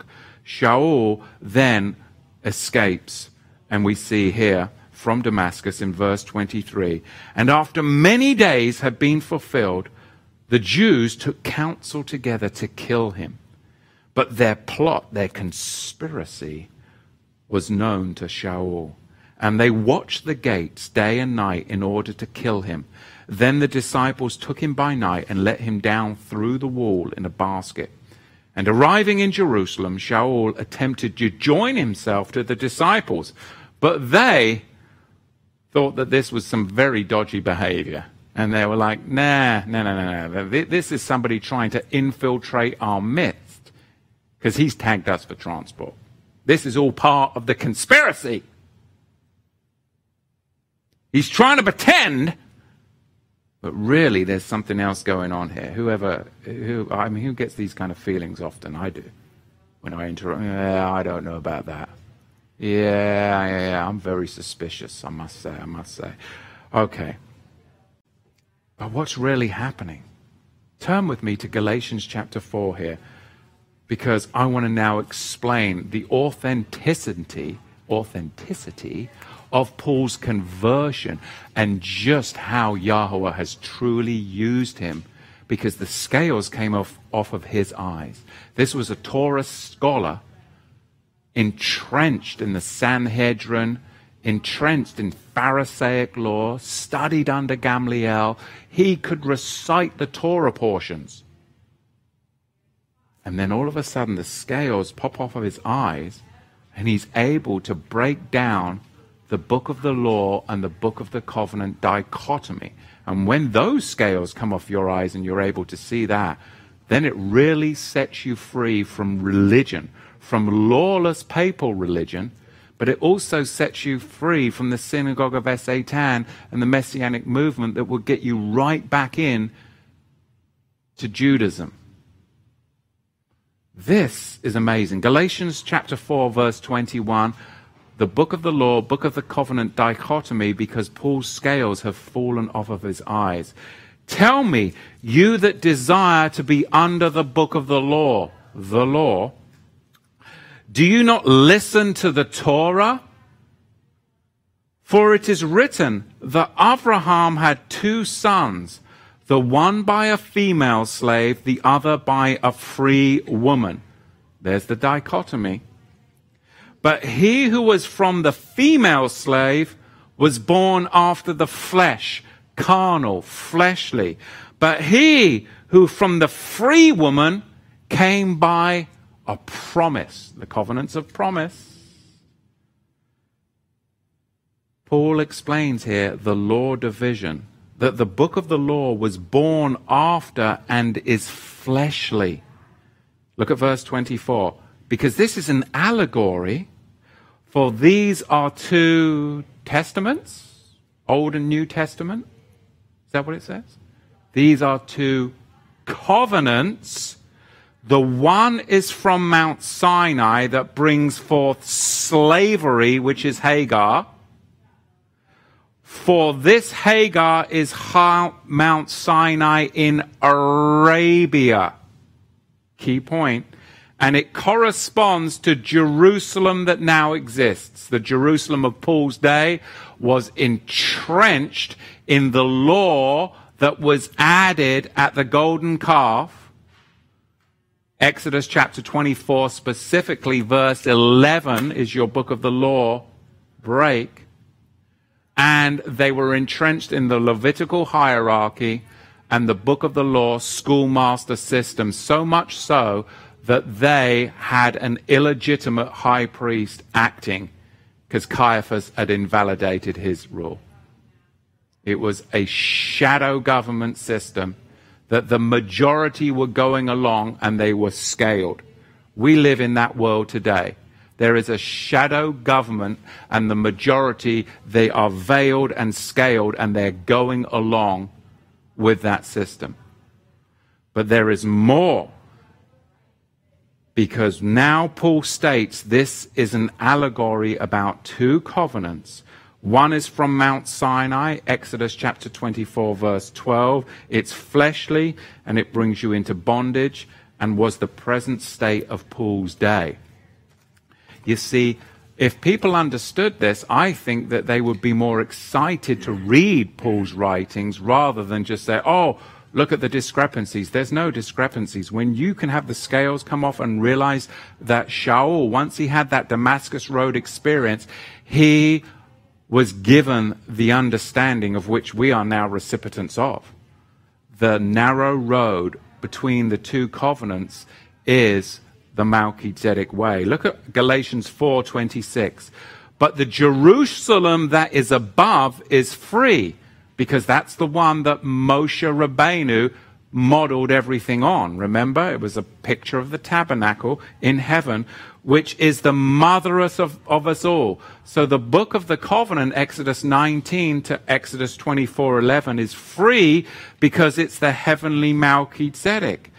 Shaul then escapes, and we see here from Damascus in verse 23. And after many days had been fulfilled, the Jews took counsel together to kill him. But their plot, their conspiracy, was known to Shaul. And they watched the gates day and night in order to kill him. Then the disciples took him by night and let him down through the wall in a basket. And arriving in Jerusalem, Shaul attempted to join himself to the disciples, but they thought that this was some very dodgy behavior. And they were like, nah, no, no, no, no. This is somebody trying to infiltrate our midst because he's tagged us for transport. This is all part of the conspiracy. He's trying to pretend, but really there's something else going on here. Whoever, who, I mean, who gets these kind of feelings often? I do. When I interrupt, yeah, I don't know about that. Yeah, yeah, yeah, I'm very suspicious, I must say, I must say. Okay. But what's really happening? Turn with me to Galatians chapter 4 here, because I want to now explain the authenticity, authenticity of Paul's conversion and just how Yahweh has truly used him because the scales came off, off of his eyes. This was a Torah scholar entrenched in the Sanhedrin, entrenched in Pharisaic law, studied under Gamaliel. He could recite the Torah portions. And then all of a sudden, the scales pop off of his eyes, and he's able to break down the book of the law and the book of the covenant dichotomy. And when those scales come off your eyes and you're able to see that, then it really sets you free from religion, from lawless papal religion, but it also sets you free from the synagogue of Satan and the messianic movement that will get you right back in to Judaism. This is amazing. Galatians chapter 4, verse 21 the book of the law, book of the covenant dichotomy because Paul's scales have fallen off of his eyes. Tell me, you that desire to be under the book of the law, the law, do you not listen to the Torah? For it is written that Abraham had two sons, the one by a female slave, the other by a free woman. There's the dichotomy. But he who was from the female slave was born after the flesh, carnal, fleshly. But he who from the free woman came by a promise, the covenants of promise. Paul explains here the law division, that the book of the law was born after and is fleshly. Look at verse 24. Because this is an allegory for these are two testaments, Old and New Testament. Is that what it says? These are two covenants. The one is from Mount Sinai that brings forth slavery, which is Hagar. For this Hagar is Mount Sinai in Arabia. Key point and it corresponds to Jerusalem that now exists. The Jerusalem of Paul's day was entrenched in the law that was added at the golden calf. Exodus chapter 24, specifically verse 11, is your book of the law break. And they were entrenched in the Levitical hierarchy and the book of the law schoolmaster system, so much so that they had an illegitimate high priest acting because Caiaphas had invalidated his rule. It was a shadow government system that the majority were going along and they were scaled. We live in that world today. There is a shadow government and the majority, they are veiled and scaled and they're going along with that system. But there is more because now Paul states this is an allegory about two covenants. One is from Mount Sinai, Exodus chapter 24, verse 12. It's fleshly and it brings you into bondage and was the present state of Paul's day. You see, if people understood this, I think that they would be more excited to read Paul's writings rather than just say, oh, look at the discrepancies. There's no discrepancies. When you can have the scales come off and realize that Shaul, once he had that Damascus Road experience, he was given the understanding of which we are now recipients of. The narrow road between the two covenants is the Melchizedek way. Look at Galatians 4:26. But the Jerusalem that is above is free because that's the one that Moshe Rabbeinu modeled everything on. Remember, it was a picture of the tabernacle in heaven, which is the mothereth of, of us all. So the book of the covenant, Exodus 19 to Exodus 24:11, is free because it's the heavenly Melchizedek.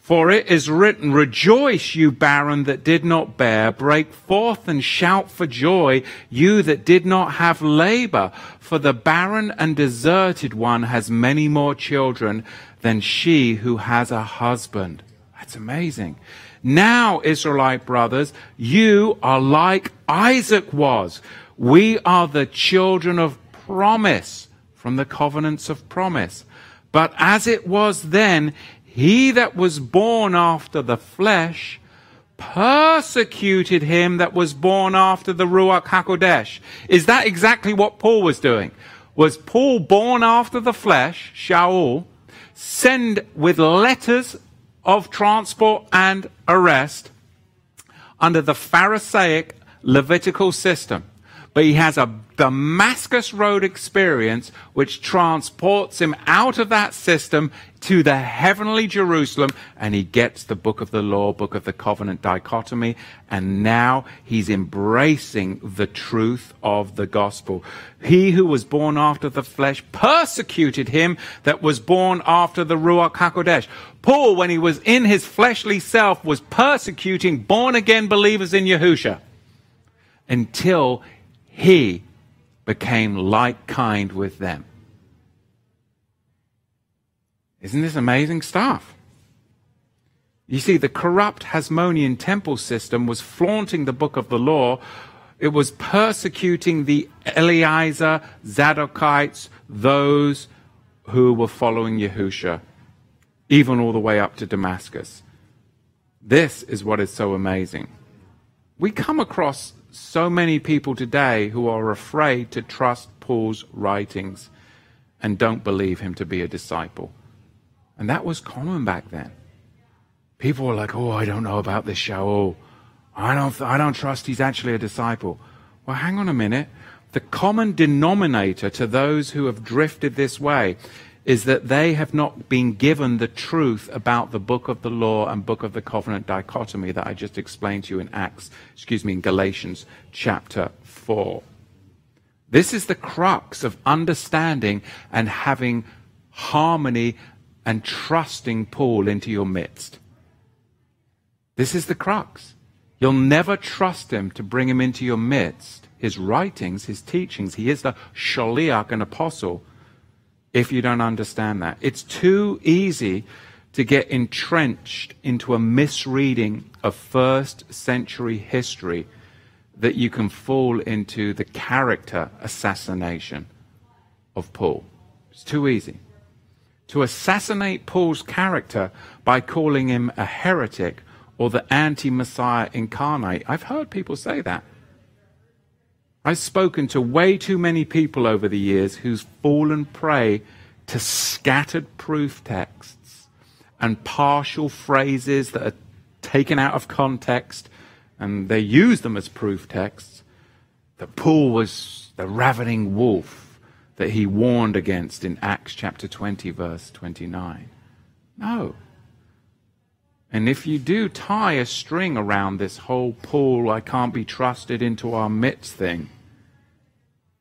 For it is written, Rejoice, you barren that did not bear, break forth and shout for joy, you that did not have labor. For the barren and deserted one has many more children than she who has a husband. That's amazing. Now, Israelite brothers, you are like Isaac was. We are the children of promise from the covenants of promise. But as it was then, he that was born after the flesh persecuted him that was born after the Ruach HaKodesh. Is that exactly what Paul was doing? Was Paul born after the flesh, Shaul, send with letters of transport and arrest under the Pharisaic Levitical system? but he has a Damascus Road experience which transports him out of that system to the heavenly Jerusalem, and he gets the book of the law, book of the covenant dichotomy, and now he's embracing the truth of the gospel. He who was born after the flesh persecuted him that was born after the Ruach HaKodesh. Paul, when he was in his fleshly self, was persecuting born again believers in Yahusha until he became like kind with them. Isn't this amazing stuff? You see, the corrupt Hasmonean temple system was flaunting the book of the law. It was persecuting the Eliezer, Zadokites, those who were following Yahusha, even all the way up to Damascus. This is what is so amazing. We come across so many people today who are afraid to trust Paul's writings and don't believe him to be a disciple. And that was common back then. People were like, "Oh, I don't know about this Shaul. Oh, I don't, I don't trust he's actually a disciple." Well, hang on a minute. The common denominator to those who have drifted this way is that they have not been given the truth about the book of the law and book of the covenant dichotomy that I just explained to you in Acts, excuse me, in Galatians chapter 4. This is the crux of understanding and having harmony and trusting Paul into your midst. This is the crux. You'll never trust him to bring him into your midst. His writings, his teachings, he is the shaliach, an apostle if you don't understand that. It's too easy to get entrenched into a misreading of first century history that you can fall into the character assassination of Paul. It's too easy. To assassinate Paul's character by calling him a heretic or the anti Messiah incarnate. I've heard people say that. I've spoken to way too many people over the years who's fallen prey to scattered proof texts and partial phrases that are taken out of context and they use them as proof texts. That Paul was the ravening wolf that he warned against in Acts chapter 20, verse 29. No. And if you do tie a string around this whole Paul, I can't be trusted into our midst thing,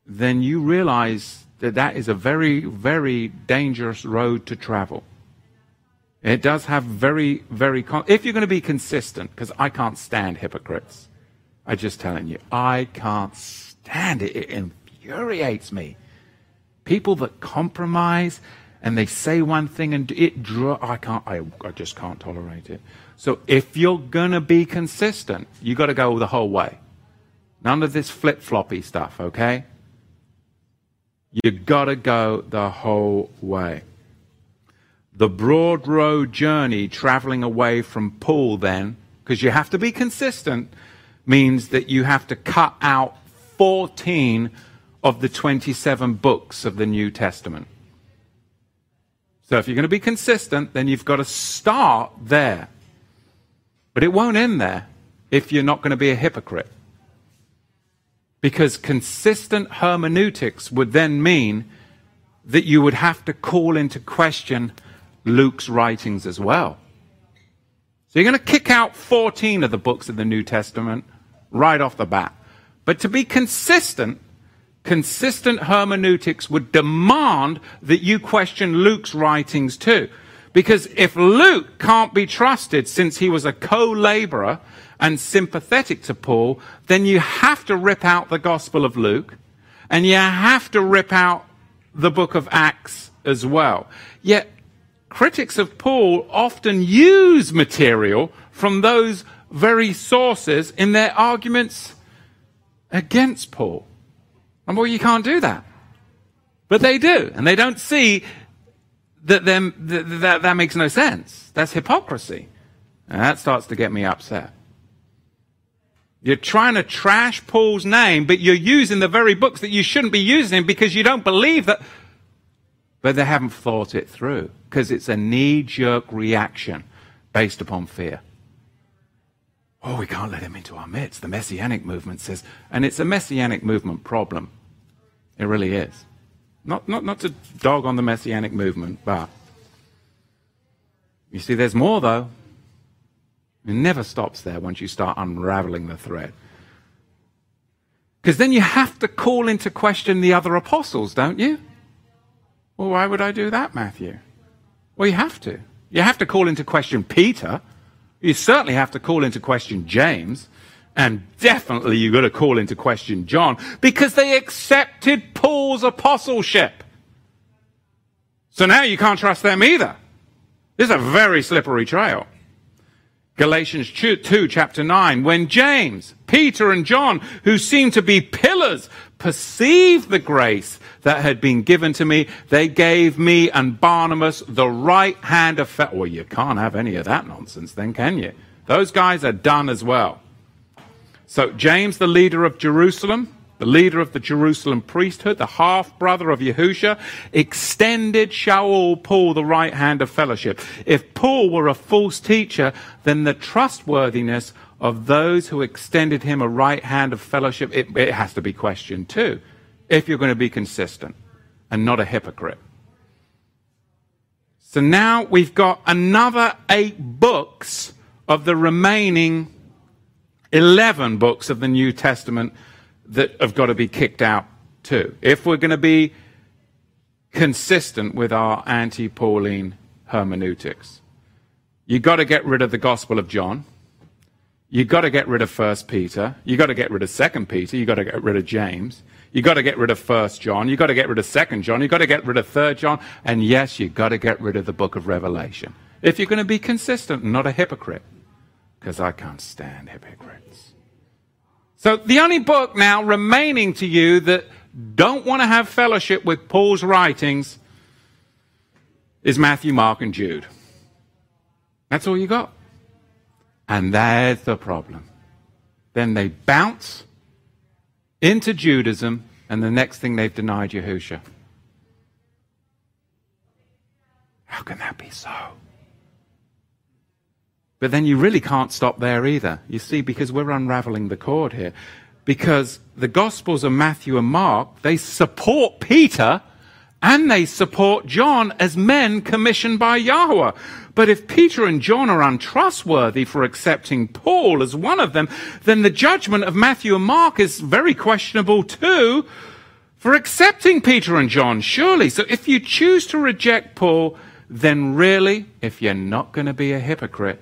then you realize that that is a very, very dangerous road to travel. It does have very, very, con- if you're going to be consistent, because I can't stand hypocrites. I'm just telling you, I can't stand it. It infuriates me. People that compromise and they say one thing and it draw, I can't, I, I just can't tolerate it. So if you're going to be consistent, you got to go the whole way. None of this flip floppy stuff, okay? You got to go the whole way. The broad road journey traveling away from Paul, then, because you have to be consistent, means that you have to cut out 14 of the 27 books of the New Testament. So if you're going to be consistent, then you've got to start there. But it won't end there if you're not going to be a hypocrite. Because consistent hermeneutics would then mean that you would have to call into question Luke's writings as well. So you're going to kick out 14 of the books of the New Testament right off the bat. But to be consistent, consistent hermeneutics would demand that you question Luke's writings too. Because if Luke can't be trusted since he was a co-laborer and sympathetic to Paul, then you have to rip out the Gospel of Luke and you have to rip out the book of Acts as well. Yet critics of Paul often use material from those very sources in their arguments against Paul. And well, you can't do that. But they do. And they don't see that, that, that, that makes no sense. That's hypocrisy. And that starts to get me upset. You're trying to trash Paul's name, but you're using the very books that you shouldn't be using because you don't believe that. But they haven't thought it through because it's a knee jerk reaction based upon fear. Oh, we can't let him into our midst. The Messianic movement says, and it's a Messianic movement problem. It really is. Not, not, not to dog on the Messianic movement, but you see, there's more though. It never stops there once you start unraveling the thread. Because then you have to call into question the other apostles, don't you? Well, why would I do that, Matthew? Well, you have to. You have to call into question Peter you certainly have to call into question James. And definitely you've got to call into question John because they accepted Paul's apostleship. So now you can't trust them either. This is a very slippery trail. Galatians 2, chapter 9, when James, Peter, and John, who seemed to be pillars, perceived the grace that had been given to me, they gave me and Barnabas the right hand of fellowship. Well, you can't have any of that nonsense then, can you? Those guys are done as well. So, James, the leader of Jerusalem, the leader of the Jerusalem priesthood, the half brother of Yahusha, extended Shaul Paul the right hand of fellowship. If Paul were a false teacher, then the trustworthiness of those who extended him a right hand of fellowship, it, it has to be questioned too if you're going to be consistent and not a hypocrite. So now we've got another eight books of the remaining 11 books of the New Testament that have got to be kicked out too. If we're going to be consistent with our anti Pauline hermeneutics, you've got to get rid of the Gospel of John. You've got to get rid of First Peter. You've got to get rid of Second Peter. You've got to get rid of James. You've got to get rid of First John. You've got to get rid of Second John. You've got to get rid of Third John. And yes, you've got to get rid of the book of Revelation. If you're going to be consistent and not a hypocrite. Because I can't stand hypocrites. So the only book now remaining to you that don't want to have fellowship with Paul's writings is Matthew, Mark, and Jude. That's all you got. And there's the problem. Then they bounce into Judaism, and the next thing they've denied Yahusha. How can that be so? But then you really can't stop there either. You see, because we're unraveling the cord here. Because the Gospels of Matthew and Mark, they support Peter and they support John as men commissioned by Yahweh. But if Peter and John are untrustworthy for accepting Paul as one of them, then the judgment of Matthew and Mark is very questionable too for accepting Peter and John, surely. So if you choose to reject Paul, then really, if you're not going to be a hypocrite,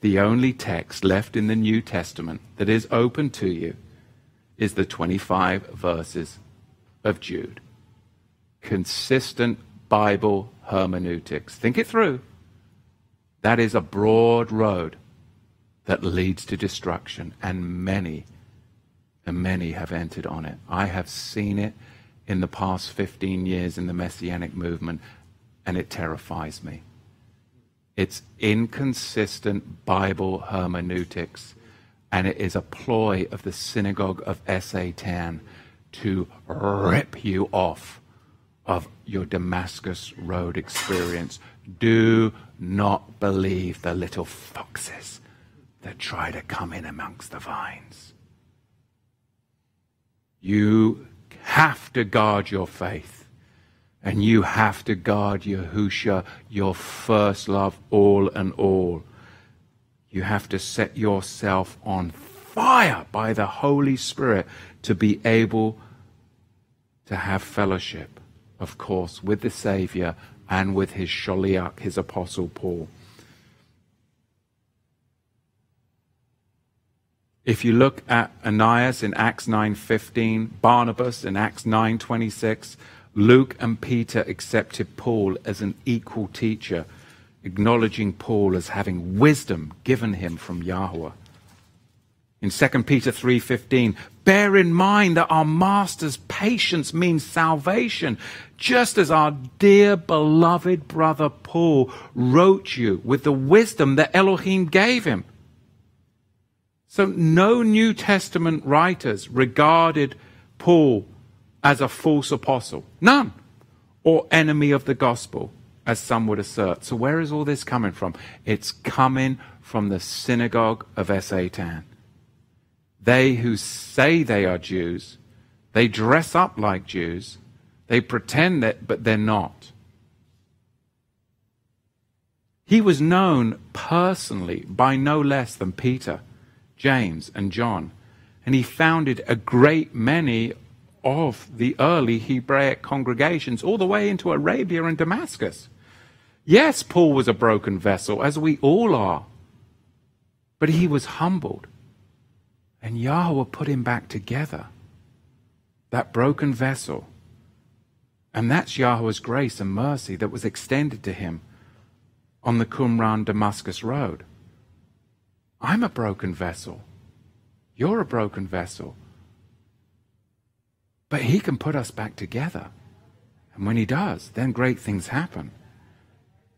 the only text left in the New Testament that is open to you is the 25 verses of Jude. Consistent Bible hermeneutics. Think it through. That is a broad road that leads to destruction, and many, and many have entered on it. I have seen it in the past 15 years in the Messianic movement, and it terrifies me. It's inconsistent Bible hermeneutics, and it is a ploy of the synagogue of Satan to rip you off of your Damascus Road experience. Do not believe the little foxes that try to come in amongst the vines. You have to guard your faith. And you have to guard Yahusha, your first love, all and all. You have to set yourself on fire by the Holy Spirit to be able to have fellowship, of course, with the Savior and with his Shaliach, his apostle Paul. If you look at Ananias in Acts 9:15, Barnabas in Acts 9:26, Luke and Peter accepted Paul as an equal teacher, acknowledging Paul as having wisdom given him from Yahweh. In 2 Peter 3:15, bear in mind that our master's patience means salvation, just as our dear beloved brother Paul wrote you with the wisdom that Elohim gave him. So no New Testament writers regarded Paul as a false apostle. None. Or enemy of the gospel, as some would assert. So where is all this coming from? It's coming from the synagogue of Satan. They who say they are Jews, they dress up like Jews, they pretend that, but they're not. He was known personally by no less than Peter. James, and John. And he founded a great many of the early Hebraic congregations, all the way into Arabia and Damascus. Yes, Paul was a broken vessel, as we all are. But he was humbled. And Yahweh put him back together. That broken vessel. And that's Yahweh's grace and mercy that was extended to him on the Qumran Damascus road. I'm a broken vessel. You're a broken vessel. But He can put us back together. And when He does, then great things happen.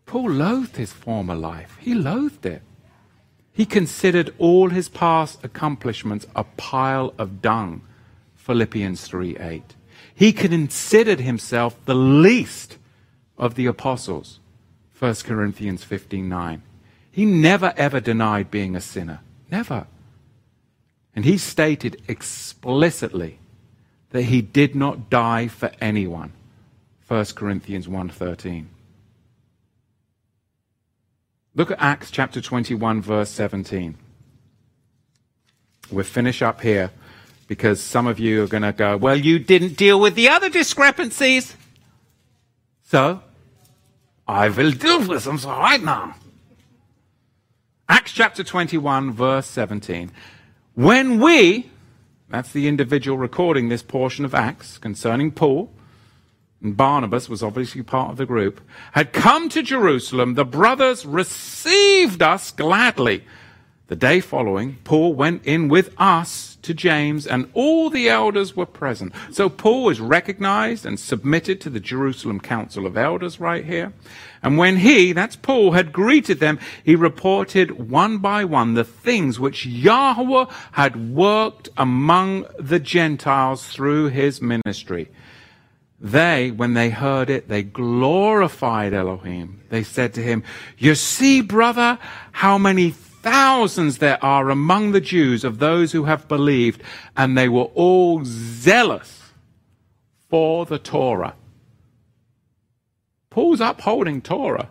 Paul loathed his former life. He loathed it. He considered all his past accomplishments a pile of dung. Philippians 3 8. He considered himself the least of the apostles. 1 Corinthians 15 9. He never ever denied being a sinner. Never. And he stated explicitly that he did not die for anyone. 1 Corinthians 1:13. Look at Acts chapter 21 verse 17. We'll finish up here because some of you are going to go, well, you didn't deal with the other discrepancies. So, I will deal with them right now. Acts chapter 21, verse 17. When we, that's the individual recording this portion of Acts concerning Paul, and Barnabas was obviously part of the group, had come to Jerusalem, the brothers received us gladly. The day following, Paul went in with us to James, and all the elders were present. So Paul was recognized and submitted to the Jerusalem Council of Elders right here. And when he, that's Paul, had greeted them, he reported one by one the things which Yahweh had worked among the Gentiles through his ministry. They, when they heard it, they glorified Elohim. They said to him, You see, brother, how many thousands there are among the Jews of those who have believed, and they were all zealous for the Torah. Paul's upholding Torah.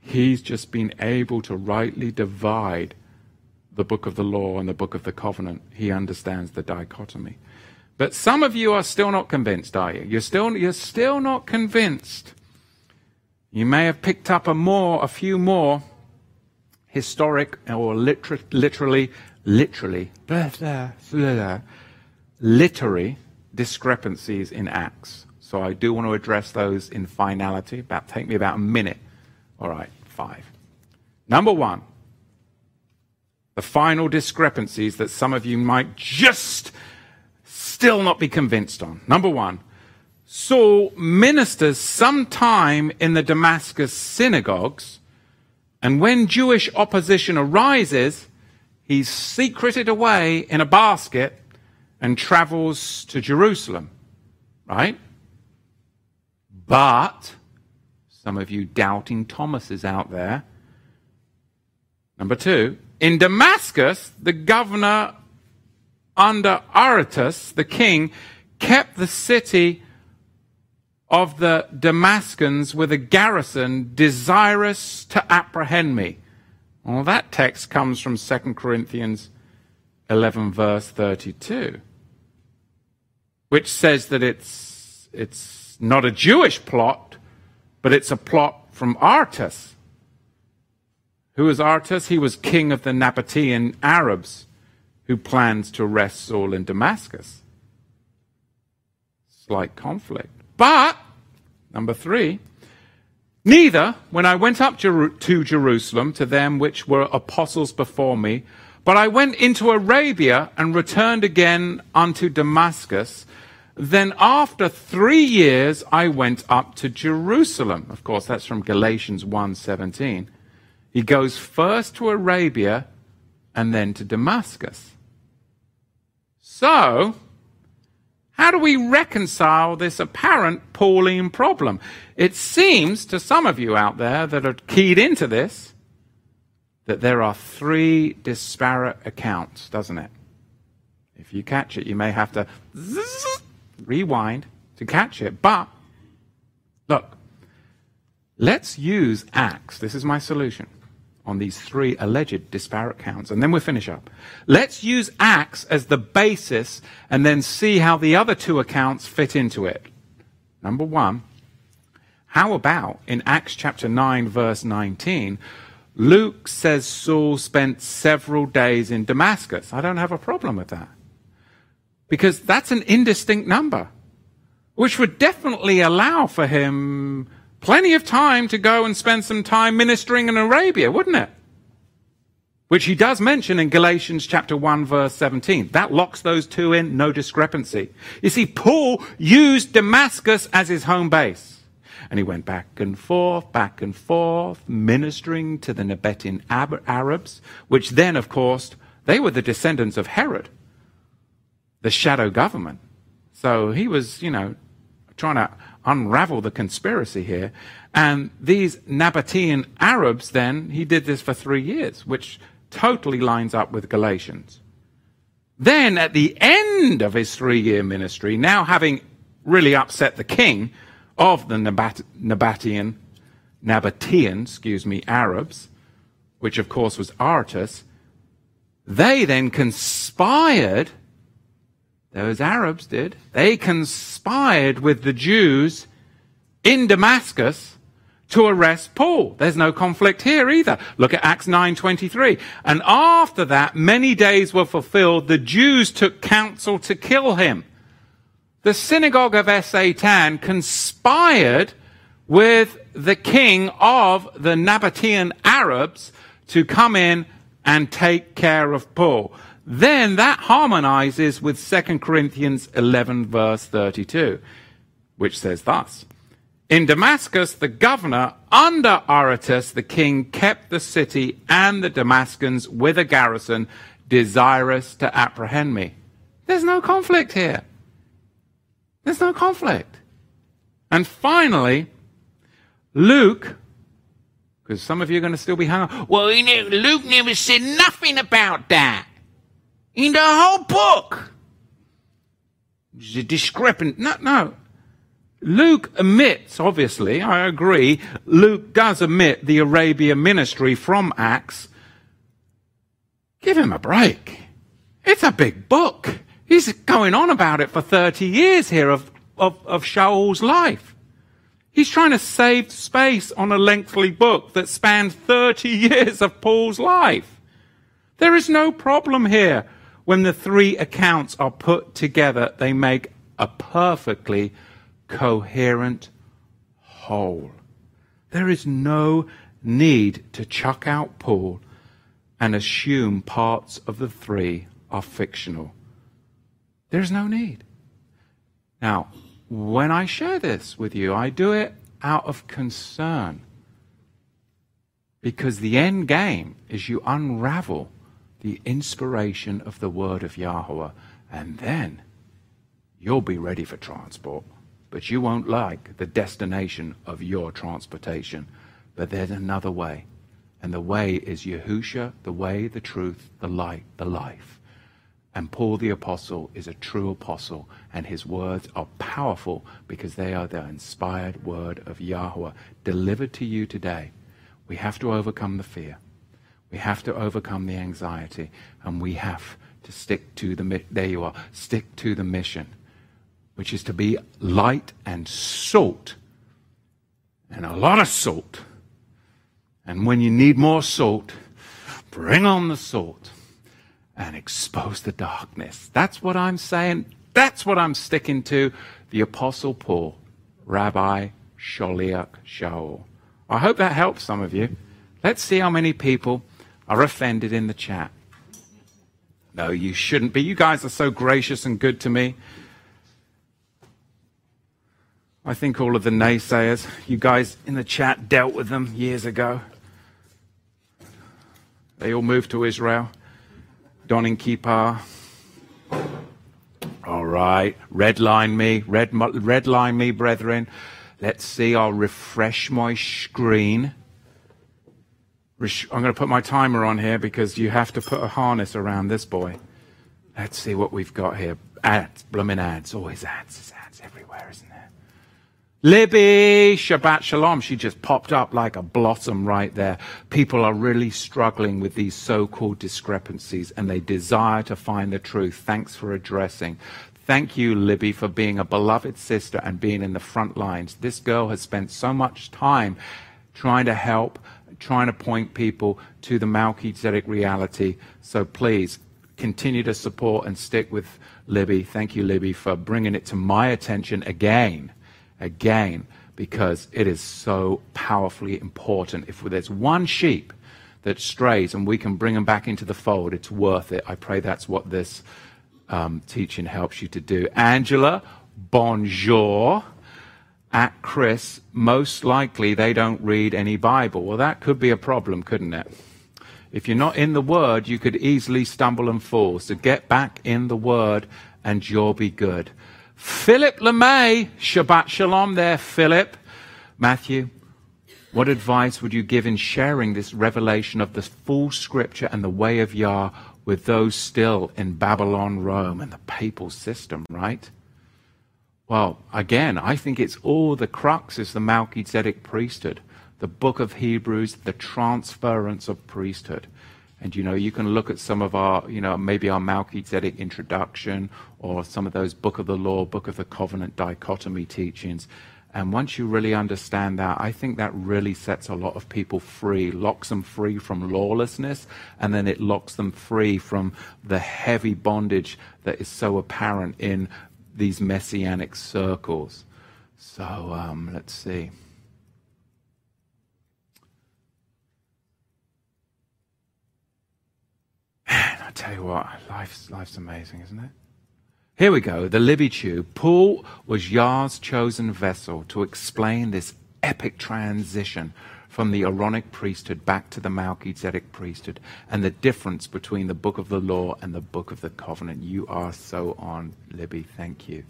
He's just been able to rightly divide the book of the law and the book of the covenant. He understands the dichotomy. But some of you are still not convinced, are you? You're still, you're still not convinced. You may have picked up a more, a few more historic or liter- literally, literally, blah, blah, blah, literary discrepancies in Acts. So I do want to address those in finality. About take me about a minute. All right, five. Number one, the final discrepancies that some of you might just still not be convinced on. Number one, Saul ministers sometime in the Damascus synagogues, and when Jewish opposition arises, he's secreted away in a basket and travels to Jerusalem. Right? But, some of you doubting Thomases out there. Number two, in Damascus, the governor under Aretas, the king, kept the city of the Damascenes with a garrison desirous to apprehend me. Well, that text comes from 2 Corinthians 11, verse 32, which says that it's, it's not a Jewish plot, but it's a plot from Aretas. Who was Aretas? He was king of the Nabatean Arabs who plans to arrest Saul in Damascus. Slight conflict. But, number three, neither, when I went up to Jerusalem to them which were apostles before me, but I went into Arabia and returned again unto Damascus. Then after three years, I went up to Jerusalem. Of course, that's from Galatians 1.17. He goes first to Arabia and then to Damascus. So, how do we reconcile this apparent Pauline problem? It seems to some of you out there that are keyed into this that there are three disparate accounts, doesn't it? If you catch it, you may have to rewind to catch it. But, look, let's use Acts. This is my solution on these three alleged disparate counts, and then we'll finish up. Let's use Acts as the basis and then see how the other two accounts fit into it. Number one, how about in Acts chapter 9, verse 19, Luke says Saul spent several days in Damascus. I don't have a problem with that. Because that's an indistinct number, which would definitely allow for him plenty of time to go and spend some time ministering in Arabia, wouldn't it? Which he does mention in Galatians chapter 1 verse 17. That locks those two in, no discrepancy. You see, Paul used Damascus as his home base. And he went back and forth, back and forth, ministering to the Nabatean Arabs, which then, of course, they were the descendants of Herod, the shadow government. So he was, you know, trying to unravel the conspiracy here. And these Nabatean Arabs, then, he did this for three years, which totally lines up with Galatians. Then, at the end of his three year ministry, now having really upset the king of the Nabat- Nabatean, excuse me, Arabs, which of course was Aretas, they then conspired those Arabs did. They conspired with the Jews in Damascus to arrest Paul. There's no conflict here either. Look at Acts 9:23. And after that many days were fulfilled, the Jews took counsel to kill him. The synagogue of Satan conspired with the king of the Nabatean Arabs to come in and take care of Paul then that harmonizes with 2 Corinthians 11, verse 32, which says thus In Damascus, the governor under Aretas, the king, kept the city and the Damascenes with a garrison desirous to apprehend me. There's no conflict here. There's no conflict. And finally, Luke, because some of you are going to still be hung up. Well, you know, Luke never said nothing about that in the whole book. The discrepant. No, no. Luke admits, obviously, I agree, Luke does omit the Arabia ministry from Acts. Give him a break. It's a big book. He's going on about it for 30 years here of, of, of Shaul's life. He's trying to save space on a lengthy book that spanned 30 years of Paul's life. There is no problem here when the three accounts are put together, they make a perfectly coherent whole. There is no need to chuck out Paul and assume parts of the three are fictional. There's no need. Now, when I share this with you, I do it out of concern. Because the end game is you unravel the inspiration of the word of Yahweh, and then you'll be ready for transport. But you won't like the destination of your transportation. But there's another way. And the way is Yahusha, the way, the truth, the light, the life. And Paul the Apostle is a true apostle, and his words are powerful because they are the inspired word of Yahweh delivered to you today. We have to overcome the fear. We have to overcome the anxiety, and we have to stick to the there you are, stick to the mission, which is to be light and salt, and a lot of salt. And when you need more salt, bring on the salt and expose the darkness. That's what I'm saying. That's what I'm sticking to. The Apostle Paul, Rabbi Shaliach Shaul. I hope that helps some of you. Let's see how many people are offended in the chat. No, you shouldn't be. You guys are so gracious and good to me. I think all of the naysayers, you guys in the chat dealt with them years ago. They all moved to Israel donning kippah. All right, red line me, red, red line me, brethren. Let's see, I'll refresh my screen. I'm going to put my timer on here because you have to put a harness around this boy. Let's see what we've got here. Ads, blooming ads, always ads, there's ads everywhere, isn't there? Libby, Shabbat Shalom. She just popped up like a blossom right there. People are really struggling with these so-called discrepancies and they desire to find the truth. Thanks for addressing. Thank you, Libby, for being a beloved sister and being in the front lines. This girl has spent so much time trying to help, trying to point people to the Melchizedek reality. So please continue to support and stick with Libby. Thank you, Libby, for bringing it to my attention again again because it is so powerfully important. If there's one sheep that strays and we can bring them back into the fold, it's worth it. I pray that's what this um, teaching helps you to do. Angela, bonjour. At Chris, most likely they don't read any Bible. Well, that could be a problem, couldn't it? If you're not in the Word, you could easily stumble and fall. So get back in the Word and you'll be good. Philip LeMay, Shabbat Shalom there, Philip. Matthew, what advice would you give in sharing this revelation of the full scripture and the way of Yah with those still in Babylon, Rome, and the papal system, right? Well, again, I think it's all the crux is the Melchizedek priesthood, the book of Hebrews, the transference of priesthood. And you know, you can look at some of our, you know, maybe our Melchizedek introduction or some of those Book of the Law, Book of the Covenant dichotomy teachings. And once you really understand that, I think that really sets a lot of people free, locks them free from lawlessness, and then it locks them free from the heavy bondage that is so apparent in these messianic circles. So um, let's see. Man, I tell you what, life's, life's amazing, isn't it? Here we go, the Libby Tube. Paul was Yah's chosen vessel to explain this epic transition from the Aaronic priesthood back to the Melchizedek priesthood and the difference between the book of the law and the book of the covenant. You are so on, Libby. Thank you.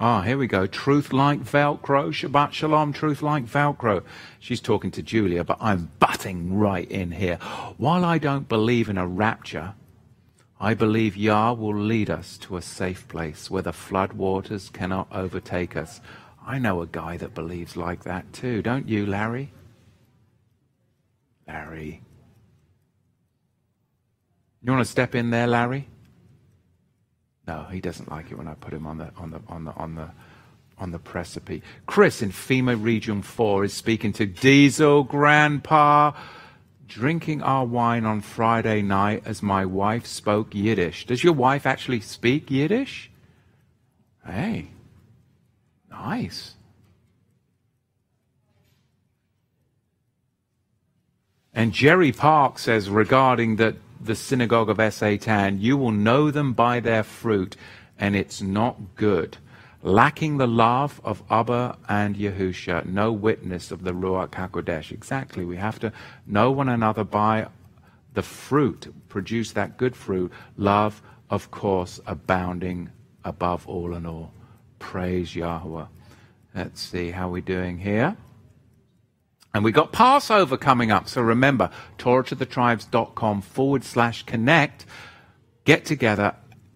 Ah, here we go. Truth like Velcro. Shabbat Shalom. Truth like Velcro. She's talking to Julia, but I'm butting right in here. While I don't believe in a rapture, I believe Yah will lead us to a safe place where the flood waters cannot overtake us. I know a guy that believes like that too, don't you, Larry? Larry. You want to step in there, Larry? No, he doesn't like it when I put him on the on the on the on the on the precipice. Chris in FEMA Region 4 is speaking to Diesel Grandpa, drinking our wine on Friday night as my wife spoke Yiddish. Does your wife actually speak Yiddish? Hey, nice. And Jerry Park says regarding that the synagogue of Satan, you will know them by their fruit, and it's not good. lacking the love of Abba and Yahusha, no witness of the Ruach HaKodesh. Exactly. We have to know one another by the fruit, produce that good fruit. Love, of course, abounding above all and all. Praise Yahweh. Let's see how we're doing here. And we got Passover coming up. So remember, TorahToTheTribes.com forward slash connect. Get together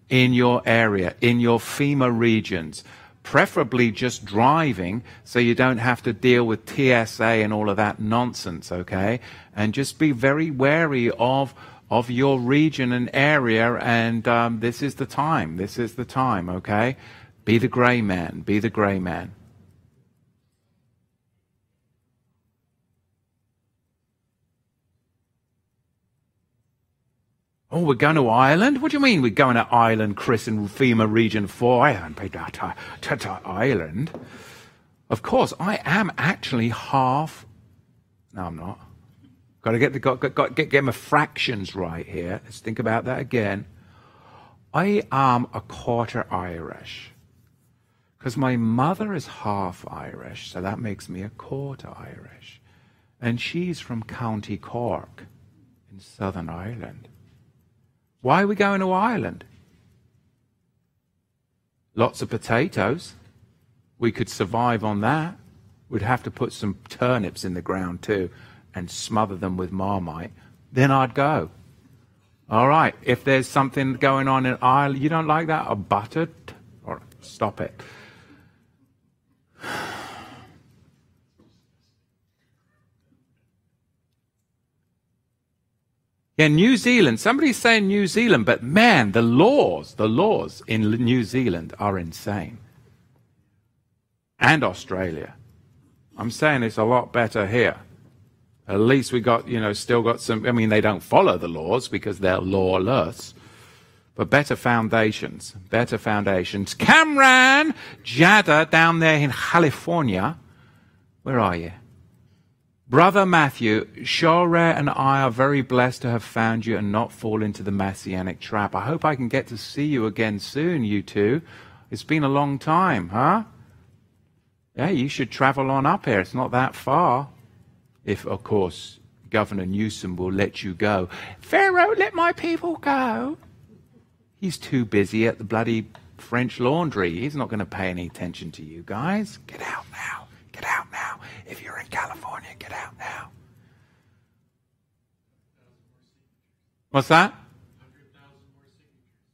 in your area, in your FEMA regions. Preferably just driving so you don't have to deal with TSA and all of that nonsense, okay? And just be very wary of, of your region and area. And um, this is the time. This is the time, okay? Be the gray man. Be the gray man. Oh, we're going to Ireland? What do you mean we're going to Ireland, Chris, in FEMA Region 4? I haven't paid that to Ireland. Of course, I am actually half. No, I'm not. Got to get the got, got, get, get my fractions right here. Let's think about that again. I am a quarter Irish because my mother is half Irish, so that makes me a quarter Irish, and she's from County Cork in Southern Ireland. Why are we going to Ireland? Lots of potatoes. We could survive on that. We'd have to put some turnips in the ground too and smother them with marmite. Then I'd go. All right, if there's something going on in Ireland, you don't like that? Or buttered? Or stop it. Yeah, New Zealand. Somebody's saying New Zealand, but man, the laws, the laws in New Zealand are insane. And Australia. I'm saying it's a lot better here. At least we got, you know, still got some. I mean, they don't follow the laws because they're lawless. But better foundations, better foundations. Cameron Jada down there in California. Where are you? Brother Matthew, Shore and I are very blessed to have found you and not fall into the messianic trap. I hope I can get to see you again soon, you two. It's been a long time, huh? Yeah, you should travel on up here. It's not that far. If, of course, Governor Newsom will let you go. Pharaoh, let my people go. He's too busy at the bloody French laundry. He's not going to pay any attention to you guys. Get out now. Get out now. If you're in California, get out now. What's that?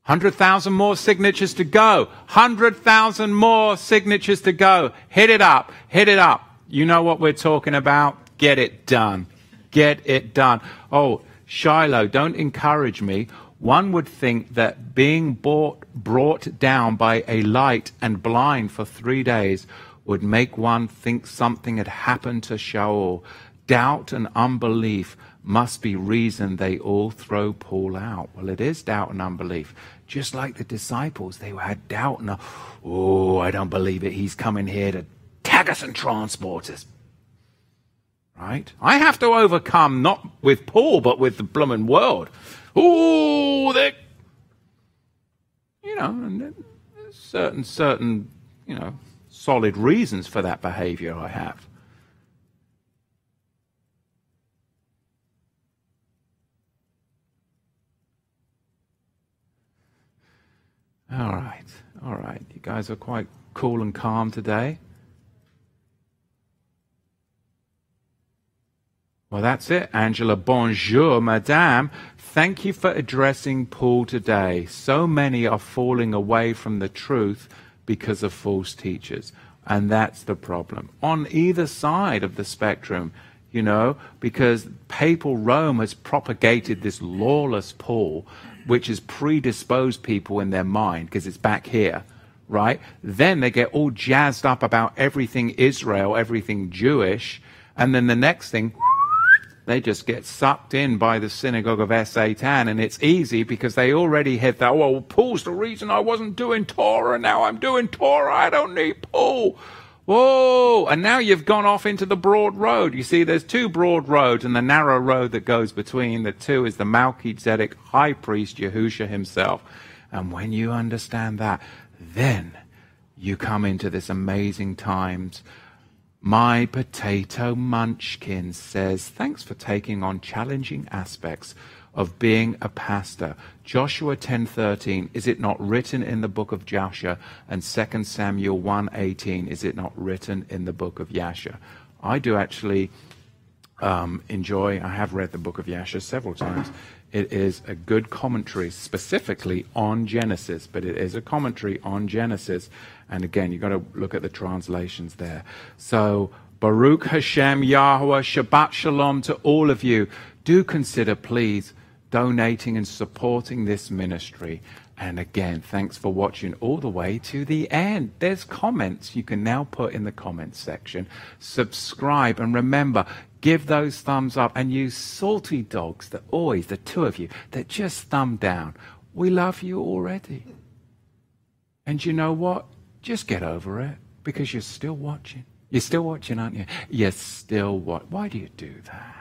100,000 more signatures to go. 100,000 more signatures to go. Hit it up. Hit it up. You know what we're talking about. Get it done. Get it done. Oh, Shiloh, don't encourage me. One would think that being bought, brought down by a light and blind for three days would make one think something had happened to Shaul. Doubt and unbelief must be reason they all throw Paul out. Well, it is doubt and unbelief. Just like the disciples, they had doubt and, oh, I don't believe it. He's coming here to tag us and transport us. Right? I have to overcome not with Paul, but with the blooming world. Oh, they, you know, and certain, certain, you know, solid reasons for that behavior I have. All right, all right. You guys are quite cool and calm today. Well, that's it, Angela. Bonjour, madame. Thank you for addressing Paul today. So many are falling away from the truth because of false teachers. And that's the problem. On either side of the spectrum, you know, because papal Rome has propagated this lawless Paul, which has predisposed people in their mind, because it's back here, right? Then they get all jazzed up about everything Israel, everything Jewish, and then the next thing, they just get sucked in by the synagogue of Satan, and it's easy because they already hit that. Well, Paul's the reason I wasn't doing Torah. Now I'm doing Torah. I don't need Paul. Whoa! And now you've gone off into the broad road. You see, there's two broad roads, and the narrow road that goes between the two is the Melchizedek high priest Yahusha himself. And when you understand that, then you come into this amazing times. My Potato Munchkin says, Thanks for taking on challenging aspects of being a pastor. Joshua 10:13 is it not written in the book of Joshua and 2 Samuel 1:18 is it not written in the book of Yasha? I do actually um, enjoy. I have read the book of Yasha several times. It is a good commentary specifically on Genesis, but it is a commentary on Genesis. And again, you've got to look at the translations there. So, Baruch Hashem Yahweh, Shabbat Shalom to all of you. Do consider, please, donating and supporting this ministry. And again, thanks for watching all the way to the end. There's comments you can now put in the comments section. Subscribe and remember, give those thumbs up and you salty dogs that always, the two of you, that just thumb down. We love you already. And you know what? Just get over it because you're still watching. You're still watching, aren't you? You're still what? Why do you do that?